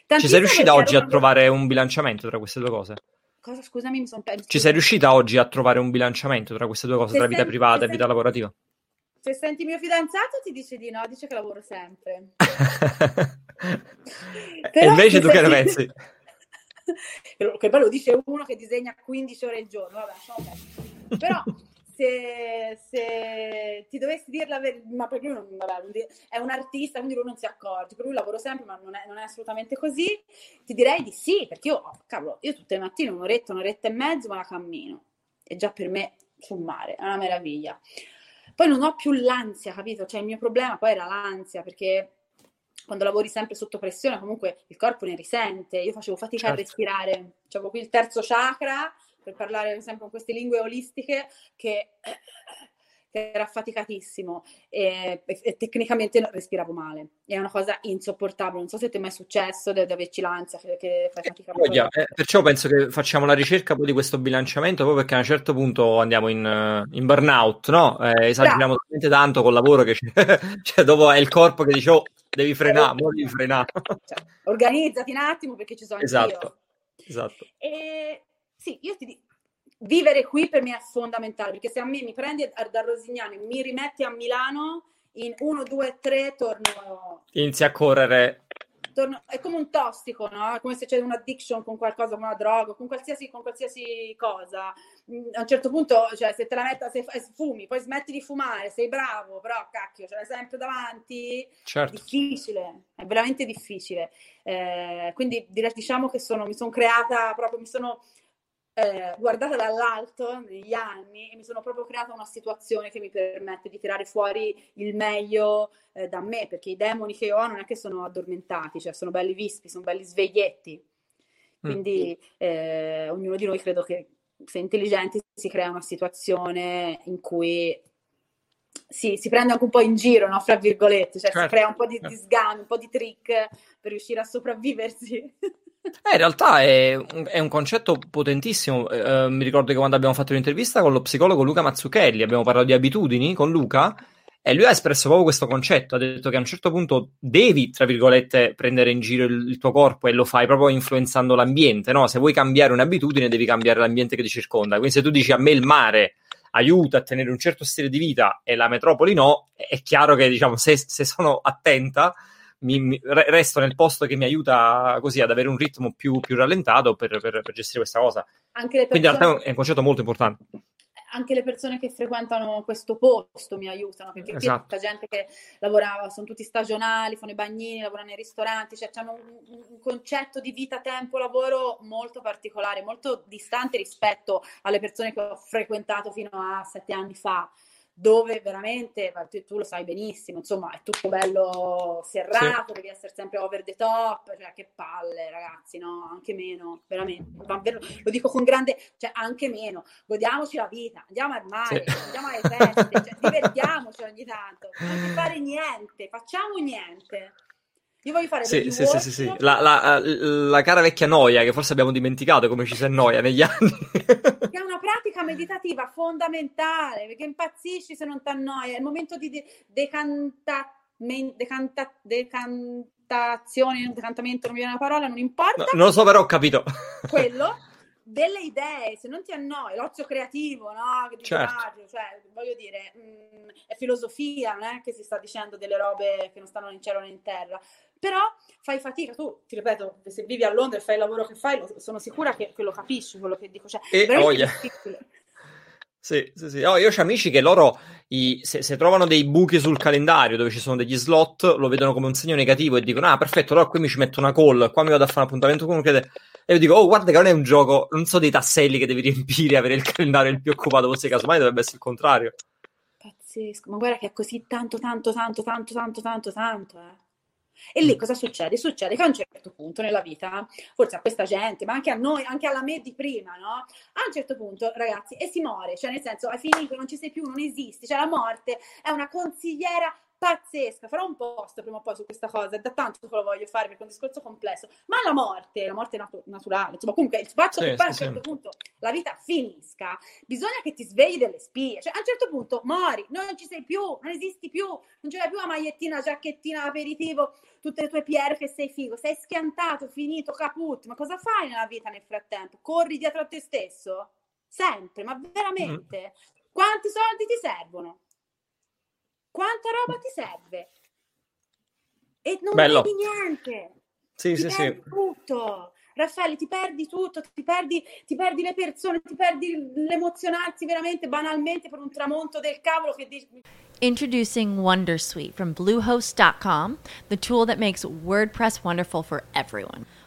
Ci sei riuscita oggi a trovare un bilanciamento tra queste due cose?
Cosa, scusami, mi sono perso.
Ci sei riuscita oggi a trovare un bilanciamento tra queste due cose, se tra vita senti, privata e vita lavorativa?
Se senti mio fidanzato ti dice di no, dice che lavoro sempre. *laughs*
e invece tu che ne pensi? *laughs*
che poi lo dice uno che disegna 15 ore al giorno, vabbè, okay. però se, se, ti dovessi dire la verità, ma per lui non, vabbè, è un artista, quindi lui non si accorge, per lui lavoro sempre, ma non è, non è assolutamente così, ti direi di sì, perché io, oh, cavolo, io tutte le mattine un'oretta, un'oretta e mezzo ma la cammino, e già per me sul mare, è una meraviglia. Poi non ho più l'ansia, capito? Cioè il mio problema poi era l'ansia, perché quando lavori sempre sotto pressione comunque il corpo ne risente, io facevo fatica certo. a respirare, avevo qui il terzo chakra, per parlare sempre con queste lingue olistiche, che, che era affaticatissimo e, e, e, tecnicamente respiravo male. È una cosa insopportabile. Non so se ti è mai successo di, averci l'ansia, che, che fai fatica
a eh, eh, Perciò penso che facciamo la ricerca poi di questo bilanciamento, proprio perché a un certo punto andiamo in, in burnout, no? Eh, esageriamo talmente tanto col lavoro che *laughs* cioè, dopo è il corpo che dice, oh, devi frenare, eh, devi frenare. *laughs*
Cioè, organizzati un attimo perché ci sono
esatto. Esatto.
E sì, io ti dico, vivere qui per me è fondamentale, perché se a me mi prendi da Rosignano e mi rimetti a Milano, in 1, 2, 3 torno...
Inizi a correre.
Torno, è come un tossico, no? È come se c'è un'addiction con qualcosa, con una droga, con qualsiasi, con qualsiasi cosa. Mm, a un certo punto, cioè, se te la metti, se fumi, poi smetti di fumare, sei bravo, però cacchio, ce l'hai sempre davanti.
Certo.
È difficile, è veramente difficile. Eh, quindi diciamo che sono, mi sono creata proprio, mi sono eh, guardata dall'alto negli anni e mi sono proprio creata una situazione che mi permette di tirare fuori il meglio eh, da me, perché i demoni che ho non è che sono addormentati, cioè sono belli vispi, sono belli sveglietti. Mm. Quindi eh, ognuno di noi credo che se intelligenti si crea una situazione in cui sì, si prende anche un po' in giro, no? fra virgolette, cioè certo. si crea un po' di, di sgami, un po' di trick per riuscire a sopravviversi. *laughs*
Eh, in realtà è è un concetto potentissimo. Eh, mi ricordo che quando abbiamo fatto l'intervista con lo psicologo Luca Mazzucchelli, abbiamo parlato di abitudini con Luca e lui ha espresso proprio questo concetto. Ha detto che a un certo punto devi, tra virgolette, prendere in giro il, il tuo corpo e lo fai proprio influenzando l'ambiente. No? Se vuoi cambiare un'abitudine, devi cambiare l'ambiente che ti circonda. Quindi, se tu dici a me il mare aiuta a tenere un certo stile di vita e la metropoli no, è chiaro che diciamo, se, se sono attenta mi, mi, resto nel posto che mi aiuta così ad avere un ritmo più, più rallentato per, per, per, gestire questa cosa.
Persone...
Quindi in realtà è un concetto molto importante
anche le persone che frequentano questo posto mi aiutano, perché esatto. qui c'è gente che lavora, sono tutti stagionali, fanno i bagnini, lavorano nei ristoranti, cioè hanno un, un, concetto di vita, tempo, lavoro molto particolare, molto distante rispetto alle persone che ho frequentato fino a sette anni fa dove veramente, tu lo sai benissimo, insomma, è tutto bello serrato, sì. devi essere sempre over the top, cioè che palle, ragazzi, no? Anche meno, veramente. Lo dico con grande, cioè anche meno. Godiamoci la vita, andiamo al mare, sì. andiamo alle feste, cioè, *laughs* divertiamoci ogni tanto. Non fare niente, facciamo niente. Io voglio fare
sì, sì, sì, sì, sì. La, la, la, cara vecchia noia che forse abbiamo dimenticato come ci si annoia negli anni. *laughs*
è una pratica meditativa fondamentale perché impazzisci se non ti annoia. È il momento di decanta, decanta, decantazione, decantamento, non mi viene la parola, non importa. No,
non lo so, però ho capito.
Quello *laughs* delle idee, se non ti annoi, l'ozio creativo, no? Che certo. cioè, voglio dire, mh, mm, è filosofia, non è che si sta dicendo delle robe che non stanno né in cielo né in terra. Però fai fatica, tu, ti ripeto, se vivi a Londra e fai il lavoro che fai, lo, sono sicura che, che, lo capisci quello che dico. Cioè,
e voglia. *laughs* Sì, sì, sì. Oh, io ho amici che loro, i, se, se, trovano dei buchi sul calendario dove ci sono degli slot, lo vedono come un segno negativo e dicono, ah, perfetto, allora qui mi ci metto una call, qua mi vado a fare un appuntamento con uno che... E io dico, oh, guarda che non è un gioco, non so dei tasselli che devi riempire, avere il calendario il più occupato possibile, casomai dovrebbe essere il contrario.
Pazzesco, ma guarda che è così tanto, tanto, tanto, tanto, tanto, tanto, tanto, eh. E lì cosa succede? Succede che a un certo punto nella vita, forse a questa gente, ma anche a noi, anche alla me di prima, no? A un certo punto, ragazzi, e si muore, cioè nel senso, hai finito, non ci sei più, non esisti, cioè la morte è una consigliera pazzesca. Farò un post prima o poi su questa cosa, è da tanto che lo voglio fare perché è un discorso complesso. Ma la morte, la morte natu- naturale, insomma, comunque il fatto
Sì,
che poi a
sì,
un certo
sì.
punto la vita finisca, bisogna che ti svegli delle spie. Cioè, a un certo punto mori, non ci sei più, non esisti più, non l'hai più la magliettina, la giacchettina, l'aperitivo, tutte le tue pierre che sei figo, sei schiantato, finito, caput. Ma cosa fai nella vita nel frattempo? Corri dietro a te stesso? Sempre, ma veramente? Quanti soldi ti servono? Quanta roba ti serve? E non
Bello.
vedi niente.
Sì,
ti
sì, sì.
perdi tutto. Raffaele, ti perdi tutto, ti perdi, ti perdi le persone, ti perdi l'emozionarsi veramente banalmente per un tramonto del cavolo che dici,
Introducing Wondersuite from Bluehost.com, the tool that makes WordPress wonderful for everyone.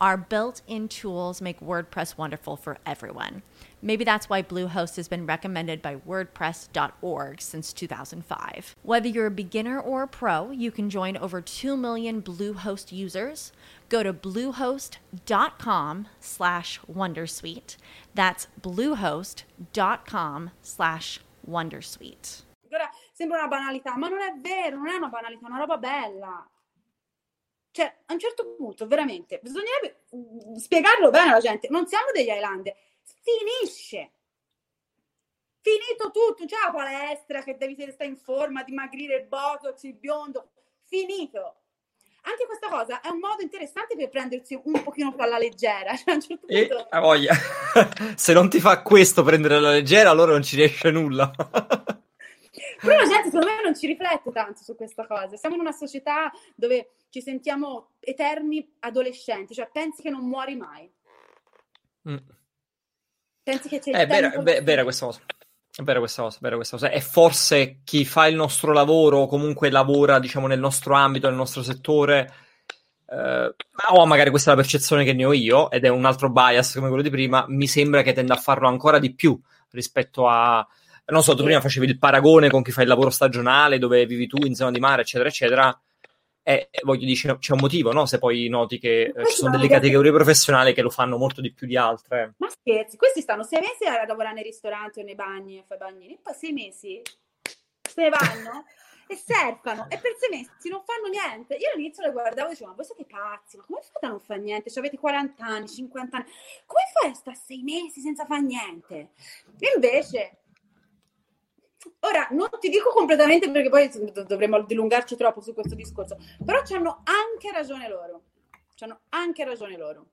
Our built in tools make WordPress wonderful for everyone. Maybe that's why Bluehost has been recommended by WordPress.org since 2005. Whether you're a beginner or a pro, you can join over 2 million Bluehost users. Go to bluehost.com slash Wondersuite. That's bluehost.com slash Wondersuite.
sembra una banalità, ma non è vero, non è una banalità, è una roba bella. Cioè, a un certo punto, veramente, bisognerebbe mm, spiegarlo bene alla gente. Non siamo degli Highlander. Finisce. Finito tutto. C'è la palestra che devi stare in forma, dimagrire il botox, il biondo. Finito. Anche questa cosa è un modo interessante per prendersi un pochino più alla leggera. *laughs* Cioè, a un certo
E
punto...
a voglia. *laughs* Se non ti fa questo prendere alla leggera, allora non ci riesce nulla. *laughs*
Però la gente secondo me non ci riflette tanto su questa cosa. Siamo in una società dove ci sentiamo eterni adolescenti, cioè pensi che non muori mai.
Mm.
Pensi che c'è
È
il
vera, vera questa cosa. È vera questa cosa, è vera questa cosa. E forse chi fa il nostro lavoro, o comunque lavora, diciamo, nel nostro ambito, nel nostro settore, eh, o magari questa è la percezione che ne ho io, ed è un altro bias come quello di prima, mi sembra che tenda a farlo ancora di più rispetto a... Non so, tu prima facevi il paragone con chi fa il lavoro stagionale, dove vivi tu in zona di mare, eccetera, eccetera. E voglio dire, c'è un motivo, no? Se poi noti che eh, ci sono delle categorie professionali che lo fanno molto di più di altre.
Ma scherzi, questi stanno sei mesi a lavorare nei ristoranti o nei bagni a fare bagnini, poi sei mesi se ne vanno e surfano e per sei mesi non fanno niente. Io all'inizio le guardavo e dicevo, ma voi siete pazzi, ma come fate a non fare niente? Cioè, avete 40 anni, 50 anni, come fai a stare sei mesi senza fare niente? E invece, ora non ti dico completamente perché poi dov- dovremmo dilungarci troppo su questo discorso, però hanno anche ragione loro. C'hanno anche ragione loro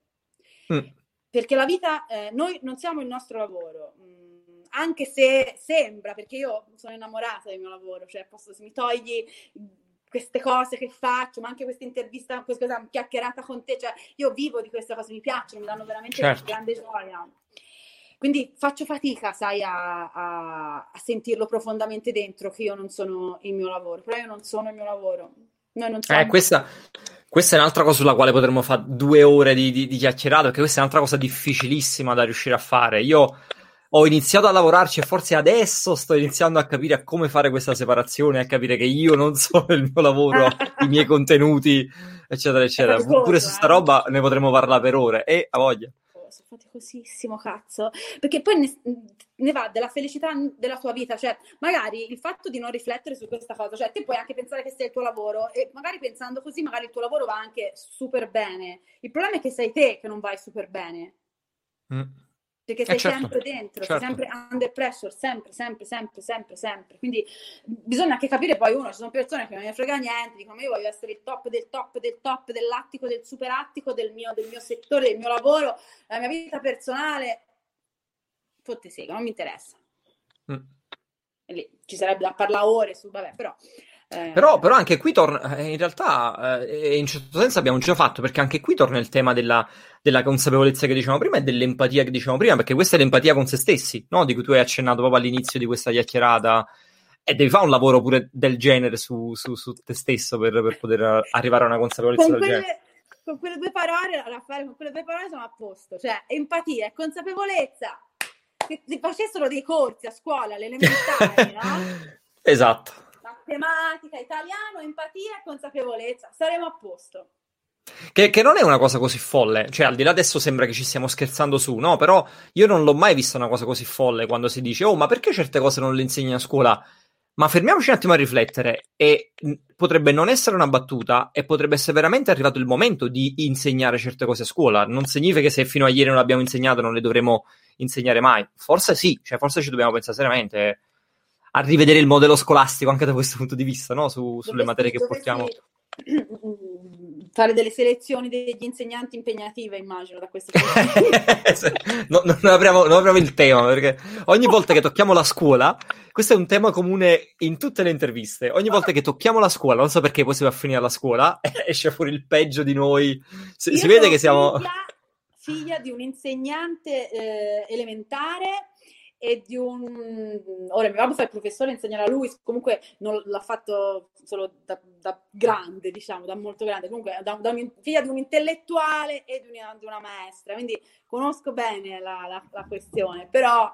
Mm.
perché la vita, eh, noi non siamo il nostro lavoro, mm, anche se sembra, perché io sono innamorata del mio lavoro, cioè posso, se mi togli queste cose che faccio, ma anche questa intervista, questa chiacchierata con te, cioè io vivo di queste cose, mi piacciono, mi danno veramente
Certo.
grande gioia. Quindi faccio fatica, sai, a, a- a sentirlo profondamente dentro che io non sono il mio lavoro, però io non sono il mio lavoro. Noi non siamo...
Eh, questa, questa è un'altra cosa sulla quale potremmo fare due ore di, di, di chiacchierata, perché questa è un'altra cosa difficilissima da riuscire a fare. Io ho iniziato a lavorarci e forse adesso sto iniziando a capire a come fare questa separazione, a capire che io non *laughs* sono il mio lavoro, i miei contenuti, eccetera, eccetera. *laughs* Pure su sta
eh.
roba ne potremmo parlare per ore. E a voglia.
Sono faticosissimo, cazzo, perché poi ne, ne va della felicità della tua vita, cioè magari il fatto di non riflettere su questa cosa, cioè te puoi anche pensare che sia il tuo lavoro e magari pensando così magari il tuo lavoro va anche super bene, il problema è che sei te che non vai super bene,
Mm.
Perché
Eh,
sei
certo,
sempre dentro,
certo.
sei sempre under pressure, sempre, sempre, sempre, sempre, sempre. Quindi bisogna anche capire poi uno, ci sono persone che non ne frega niente, dicono io voglio essere il top del top del top dell'attico, del super attico del mio, del mio settore, del mio lavoro, la mia vita personale. Fotte sega, non mi interessa.
Mm.
lì ci sarebbe da parlare ore su, vabbè, però...
Eh... Però, però, anche qui torna, eh, in realtà, eh, in certo senso abbiamo già fatto, perché anche qui torna il tema della, della, consapevolezza che dicevamo prima e dell'empatia che dicevamo prima, perché questa è l'empatia con se stessi, no? di cui tu hai accennato proprio all'inizio di questa chiacchierata. E devi fare un lavoro pure del genere su, su, su te stesso per, per, poter arrivare a una consapevolezza
con
del
quelle,
genere.
Con quelle due parole, Raffaele, con quelle due parole siamo a posto. Cioè, empatia e consapevolezza. Che ti facessero dei corsi a scuola, alle elementari, no? *laughs*
Esatto
matematica, italiano, empatia e consapevolezza. Saremo a posto.
Che, che, non è una cosa così folle, cioè al di là adesso sembra che ci stiamo scherzando su, no? Però io non l'ho mai vista una cosa così folle quando si dice, oh, ma perché certe cose non le insegni a scuola? Ma fermiamoci un attimo a riflettere e potrebbe non essere una battuta e potrebbe essere veramente arrivato il momento di insegnare certe cose a scuola. Non significa che se fino a ieri non l'abbiamo insegnato non le dovremo insegnare mai. Forse sì, cioè forse ci dobbiamo pensare seriamente a rivedere il modello scolastico anche da questo punto di vista, no? Su, sulle materie che portiamo. *clears throat*
Fare delle selezioni degli insegnanti impegnative, immagino, da questo
punto di vista. *laughs* no, non, apriamo, non apriamo il tema, perché ogni volta che tocchiamo la scuola, questo è un tema comune in tutte le interviste. Ogni volta che tocchiamo la scuola, non so perché poi si va a finire la scuola, *laughs* esce fuori il peggio di noi. Si, si vede che siamo...
Figlia, figlia di un insegnante eh, elementare e di un... Ora, mio babbo fa il professore, insegnare a lui, comunque non l'ha fatto solo da, da grande, diciamo, da molto grande, comunque da, da un, figlia di un intellettuale e di una, di una, maestra, quindi conosco bene la, la, la questione, però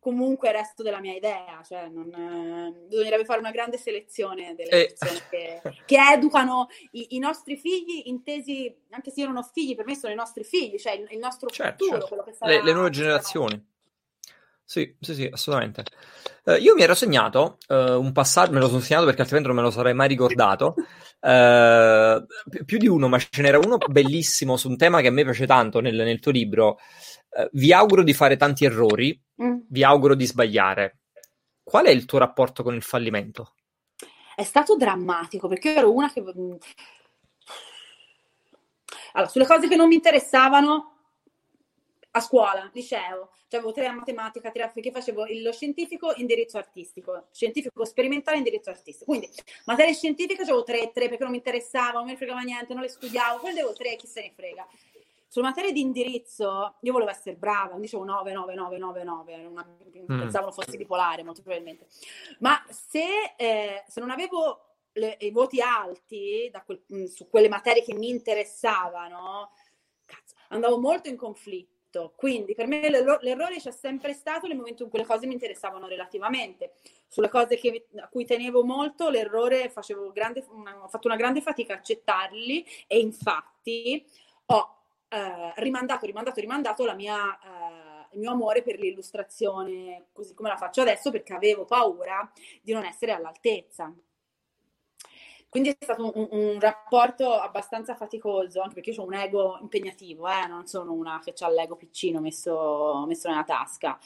comunque resto della mia idea, cioè non, eh, bisognerebbe fare una grande selezione delle eh. persone che, che, educano i, i, nostri figli, intesi, anche se io non ho figli, per me sono i nostri figli, cioè il, il nostro certo, futuro, certo.
Sarà, le, le, nuove generazioni. Sì, sì, sì, assolutamente. Uh, io mi ero segnato uh, un passaggio, me lo sono segnato perché altrimenti non me lo sarei mai ricordato. Uh, più di uno, ma ce n'era uno bellissimo su un tema che a me piace tanto nel, nel tuo libro. vi auguro di fare tanti errori, mm. vi auguro di sbagliare. Qual è il tuo rapporto con il fallimento?
È stato drammatico perché io ero una che. Mm, allora, sulle cose che non mi interessavano, a scuola, liceo, cioè avevo tre a matematica, tre a perché facevo lo scientifico, indirizzo artistico, scientifico sperimentale, indirizzo artistico. Quindi materie scientifiche avevo tre, tre perché non mi interessava, non mi fregava niente, non le studiavo, poi avevo tre, chi se ne frega. Sulla materia di indirizzo io volevo essere brava, dicevo 9, 9, 9, 9, 9, una, mm. pensavo fossi bipolare molto probabilmente. Ma se, eh, se non avevo le, i voti alti quel, mm, su quelle materie che mi interessavano, cazzo, andavo molto in conflitto tutto. Quindi per me l'errore c'è sempre stato nel momento in cui le cose mi interessavano relativamente. Sulle cose che, a cui tenevo molto, l'errore facevo grande, una, ho fatto una grande fatica a accettarli e infatti ho eh, rimandato, rimandato, rimandato la mia, eh, il mio amore per l'illustrazione così come la faccio adesso perché avevo paura di non essere all'altezza. Quindi è stato un, un, rapporto abbastanza faticoso, anche perché io ho un ego impegnativo, eh? non sono una che ha l'ego piccino messo, messo nella tasca.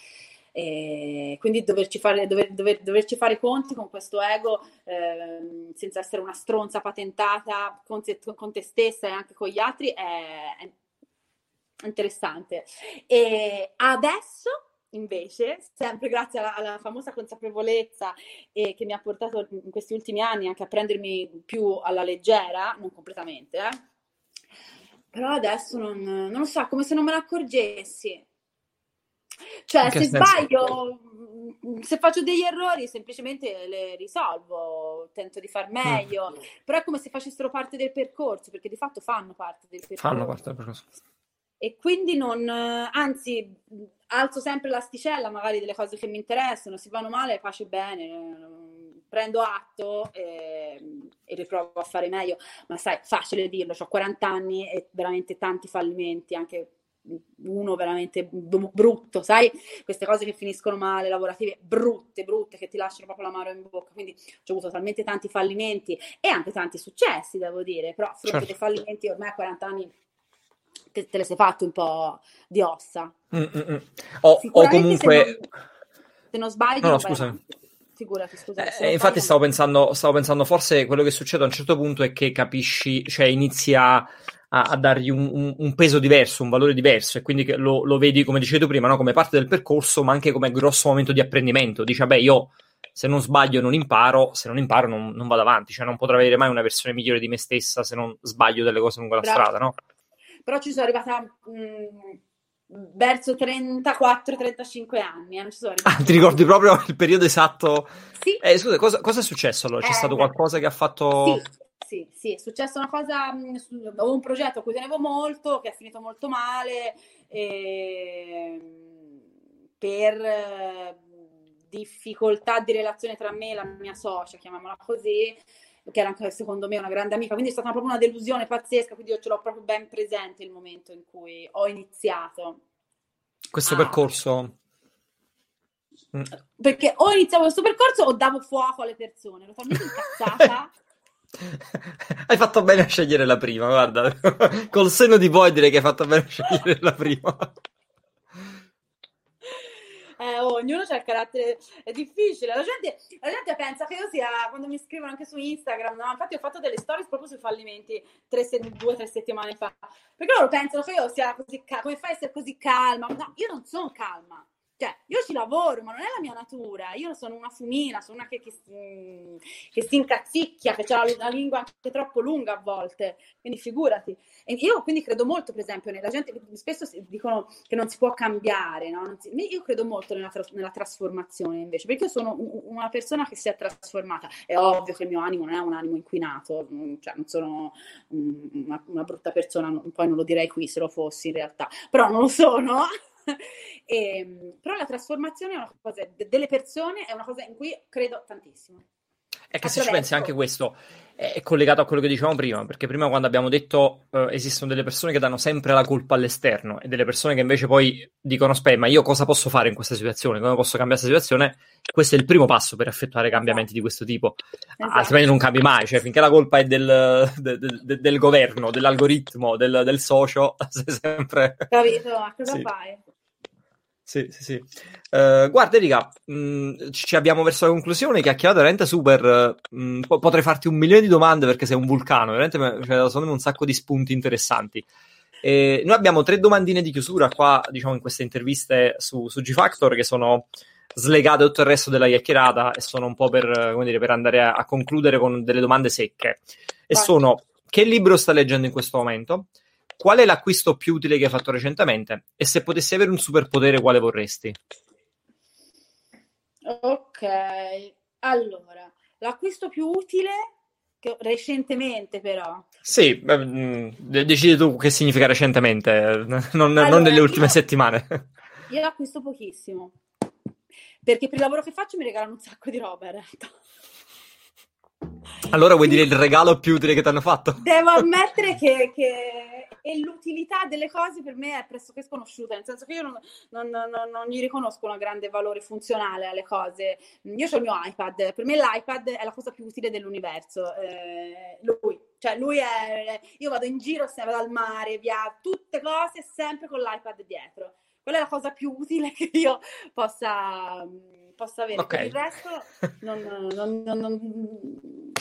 E quindi doverci fare, dover, dover, doverci fare conti con questo ego eh, senza essere una stronza patentata con con te, stessa e anche con gli altri è, è interessante. E adesso invece, sempre grazie alla, alla famosa consapevolezza eh, che mi ha portato in questi ultimi anni anche a prendermi più alla leggera, non completamente, eh, però adesso non, non lo so, come se non me ne accorgessi. Cioè, se sbaglio, mm, se faccio degli errori, semplicemente le risolvo, tento di far meglio, mm. però è come se facessero parte del percorso, perché di fatto fanno parte del percorso.
Fanno parte del percorso
e quindi non, anzi, alzo sempre l'asticella magari delle cose che mi interessano, si vanno male, pace bene, prendo atto e, e, riprovo a fare meglio, ma sai, facile dirlo, ho 40 anni e veramente tanti fallimenti, anche uno veramente brutto, sai, queste cose che finiscono male, lavorative brutte, brutte, che ti lasciano proprio l'amaro in bocca, quindi ho avuto talmente tanti fallimenti e anche tanti successi, devo dire, però a fronte certo. dei fallimenti ormai a 40 anni te, te le sei fatto un po' di ossa.
Mm-mm. O, o comunque...
Se non, se non sbaglio...
No, no scusami. Figurati, scusa. Eh, infatti stavo pensando, stavo pensando, forse quello che succede a un certo punto è che capisci, cioè inizia a, a dargli un, un, un, peso diverso, un valore diverso e quindi lo, lo vedi, come dicevi tu prima, no? come parte del percorso, ma anche come grosso momento di apprendimento. Dice, beh, io se non sbaglio non imparo, se non imparo non, non, vado avanti, cioè non potrò avere mai una versione migliore di me stessa se non sbaglio delle cose lungo la Bravo. strada, no?
Però ci sono arrivata mh, mm, verso 34-35 anni, eh, non ci sono
arrivata. Ah, ti ricordi proprio il periodo esatto?
Sì.
Eh, scusa, cosa, cosa, è successo allora? C'è eh, stato qualcosa che ha fatto...
Sì. Sì, sì, è successa una cosa, mm, avevo un progetto a cui tenevo molto, che è finito molto male. Ehm, per difficoltà di relazione tra me e la mia socia, chiamiamola così, che era anche secondo me una grande amica, quindi è stata proprio una delusione pazzesca, quindi io ce l'ho proprio ben presente il momento in cui ho iniziato.
Questo ah. percorso?
Mm. Perché o iniziavo questo percorso o davo fuoco alle persone, ero talmente incazzata. *laughs*
hai fatto bene a scegliere la prima, guarda, *laughs* col seno di poi direi che hai fatto bene a scegliere la prima
eh, oh, ognuno ha il carattere, difficile. La gente, la gente, pensa che io sia, quando mi scrivono anche su Instagram, no? infatti ho fatto delle stories proprio sui fallimenti tre, due o tre settimane fa, perché loro pensano che io sia così calma, come fai a essere così calma? No, io non sono calma. Cioè, io ci lavoro, ma non è la mia natura. Io sono una fumina, sono una che, che, che si incazzicchia, che ha la lingua anche troppo lunga a volte. Quindi figurati. E io quindi credo molto, per esempio, nella gente spesso dicono che non si può cambiare, no? si, io credo molto nella, nella, trasformazione invece, perché io sono una persona che si è trasformata. È ovvio che il mio animo non è un animo inquinato, mm, cioè non sono una, una brutta persona, poi non lo direi qui se lo fossi in realtà, però non lo sono. E, *laughs* ehm, però la trasformazione è una cosa, delle persone è una cosa in cui credo tantissimo.
È che se ci pensi anche questo è collegato a quello che dicevamo prima, perché prima quando abbiamo detto uh, esistono delle persone che danno sempre la colpa all'esterno e delle persone che invece poi dicono aspetta, ma io cosa posso fare in questa situazione? Come posso cambiare questa situazione? Questo è il primo passo per effettuare cambiamenti di questo tipo, esatto. altrimenti non cambi mai, cioè finché la colpa è del, de, de, de, del governo, dell'algoritmo, del, del socio, *laughs* sei sempre...
Capito, ma cosa sì. fai?
Sì, sì, sì. Uh, guarda, Erika, mm, ci abbiamo verso la conclusione, chiacchierata veramente super. Mh, mm, potrei farti un milione di domande perché sei un vulcano, veramente cioè, secondo me un sacco di spunti interessanti. E noi abbiamo tre domandine di chiusura qua, diciamo, in queste interviste su, su G-Factor che sono slegate tutto il resto della chiacchierata e sono un po' per, dire, per andare a, a, concludere con delle domande secche. E Vai. sono, che libro sta leggendo in questo momento? Qual è l'acquisto più utile che hai fatto recentemente? E se potessi avere un superpotere, quale vorresti?
Ok, allora, l'acquisto più utile che, recentemente però.
Sì, mm, decidi tu che significa recentemente, *laughs* non, allora, non nelle ultime io, settimane.
Io acquisto pochissimo, perché per il lavoro che faccio mi regalano un sacco di roba in realtà.
Allora vuoi dire il regalo più utile che ti hanno fatto?
Devo ammettere che, che e l'utilità delle cose per me è pressoché sconosciuta, nel senso che io non, non, non, non gli riconosco un grande valore funzionale alle cose. Io ho il mio iPad, per me l'iPad è la cosa più utile dell'universo. Eh, lui, cioè lui è... Io vado in giro, se vado al mare, via, tutte cose sempre con l'iPad dietro. Quella è la cosa più utile *laughs* che io possa, possa avere. Okay. Per il resto non, non, non, non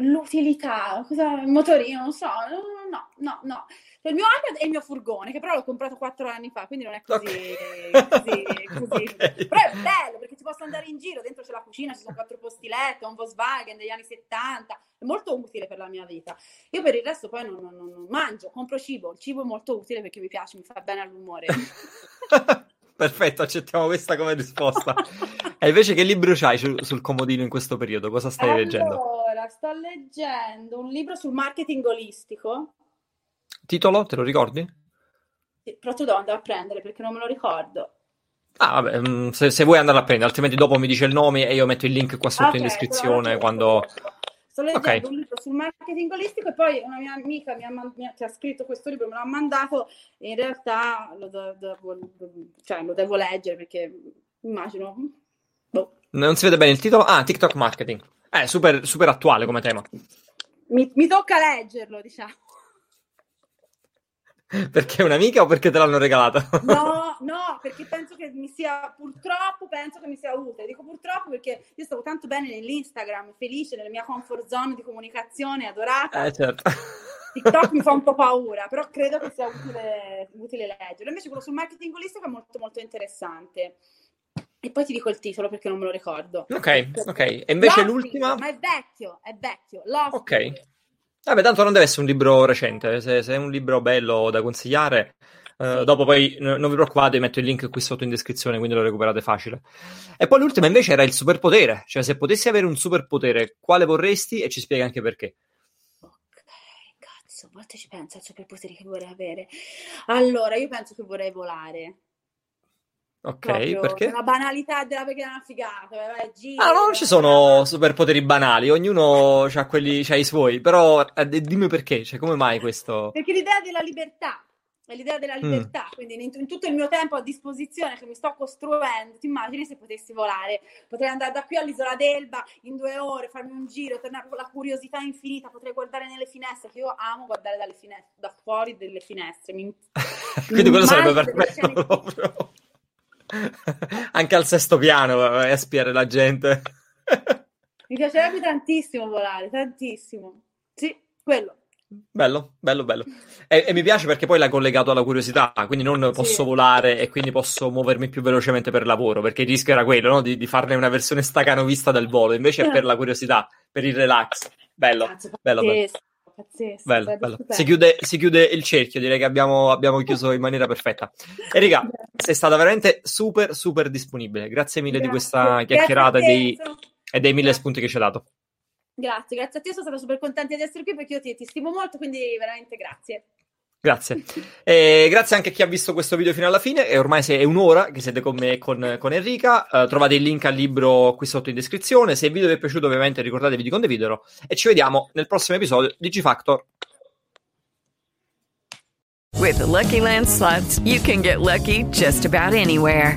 l'utilità, cosa, il motorino, non so, no, no, no. Cioè, il mio iPad è il mio furgone, che però l'ho comprato quattro anni fa, quindi non è così, okay. così, *laughs* così. Okay. Però è bello perché ci posso andare in giro, dentro c'è la cucina, ci sono quattro posti letto, un Volkswagen degli anni 70, è molto utile per la mia vita. Io per il resto poi non, non, non mangio, compro cibo, il cibo è molto utile perché mi piace, mi fa bene all'umore. *laughs*
Perfetto, accettiamo questa come risposta. *laughs* e invece che libro c'hai sul, sul comodino in questo periodo? Cosa stai
allora,
leggendo?
Sto leggendo un libro sul marketing olistico.
Titolo, te lo ricordi?
Sì, però tu devo andare a prendere perché non me lo ricordo.
Ah, vabbè, mm, se, se vuoi andare a prendere, altrimenti dopo mi dice il nome e io metto il link qua sotto okay, in descrizione quando...
Sto leggendo okay. un libro sul marketing olistico e poi una mia amica mi ha, mi ha, che ha scritto questo libro, me l'ha mandato e in realtà lo, do, devo, cioè, lo devo leggere perché immagino...
Boh. Non si vede bene il titolo? Ah, TikTok marketing. È eh, super, super attuale come tema.
Mi, mi tocca leggerlo, diciamo.
Perché è un'amica o perché te l'hanno regalata?
No, *laughs* no, perché penso che mi sia, purtroppo penso che mi sia utile. Dico purtroppo perché io stavo tanto bene nell'Instagram, felice, nella mia comfort zone di comunicazione, adorata.
Eh, certo. *laughs*
TikTok mi fa un po' paura, però credo che sia utile, utile leggerlo. Invece quello sul marketing holistico è molto molto interessante. E poi ti dico il titolo perché non me lo ricordo.
Ok, ok. E invece
Lofty,
l'ultima?
Ma è vecchio, è vecchio. Lofty.
Ok. Vabbè, tanto non deve essere un libro recente, se, se è un libro bello da consigliare, eh, dopo poi n- non vi preoccupate, metto il link qui sotto in descrizione, quindi lo recuperate facile. E poi l'ultima invece era il superpotere, cioè se potessi avere un superpotere, quale vorresti? E ci spiega anche perché.
Ok, cazzo, a volte ci penso al superpotere che vorrei avere. Allora, io penso che vorrei volare.
Ok,
Proprio,
perché?
è una banalità della vegana figata. vai, giri,
Ah, no, non ci sono superpoteri banali, ognuno ha quelli, c'ha i suoi, però eh, dimmi perché, cioè come mai questo...
Perché l'idea della libertà, è l'idea della
Mm.
libertà, quindi in, in tutto il mio tempo a disposizione che mi sto costruendo, ti immagini se potessi volare? Potrei andare da qui all'isola d'Elba in due ore, farmi un giro, tornare con la curiosità infinita, potrei guardare nelle finestre, che io amo guardare dalle finestre, da fuori delle finestre. Mi, *laughs*
Quindi quello sarebbe perfetto proprio. *laughs* Anche al sesto piano vai a spiare la gente.
Mi piacerebbe tantissimo volare, tantissimo. Sì, quello.
Bello, bello, bello. E, e mi piace perché poi l'hai collegato alla curiosità, quindi non posso volare e quindi posso muovermi più velocemente per lavoro, perché il rischio era quello, no? di, di farne una versione stacanovista del volo, invece è per la curiosità, per il relax. Bello,
Cazzo,
bello, bello.
Pazzesco,
Bello, bello. Si chiude, si chiude il cerchio, direi che abbiamo, abbiamo *laughs* chiuso in maniera perfetta. Enrica, sei stata veramente super, super disponibile. Grazie mille di
Grazie.
questa
Grazie
chiacchierata e dei, e dei mille
Grazie.
spunti che ci hai dato.
Grazie, grazie a te, sono stata super contenta di essere qui perché io ti, ti stimo molto, quindi veramente grazie.
Grazie. E grazie anche a chi ha visto questo video fino alla fine. E ormai è un'ora che siete con me e con, con Enrica. Eh, trovate il link al libro qui sotto in descrizione. Se il video vi è piaciuto, ovviamente ricordatevi di condividerlo. E ci vediamo nel prossimo episodio di G Factor.
With the Lucky Land slots, you can get lucky just about anywhere.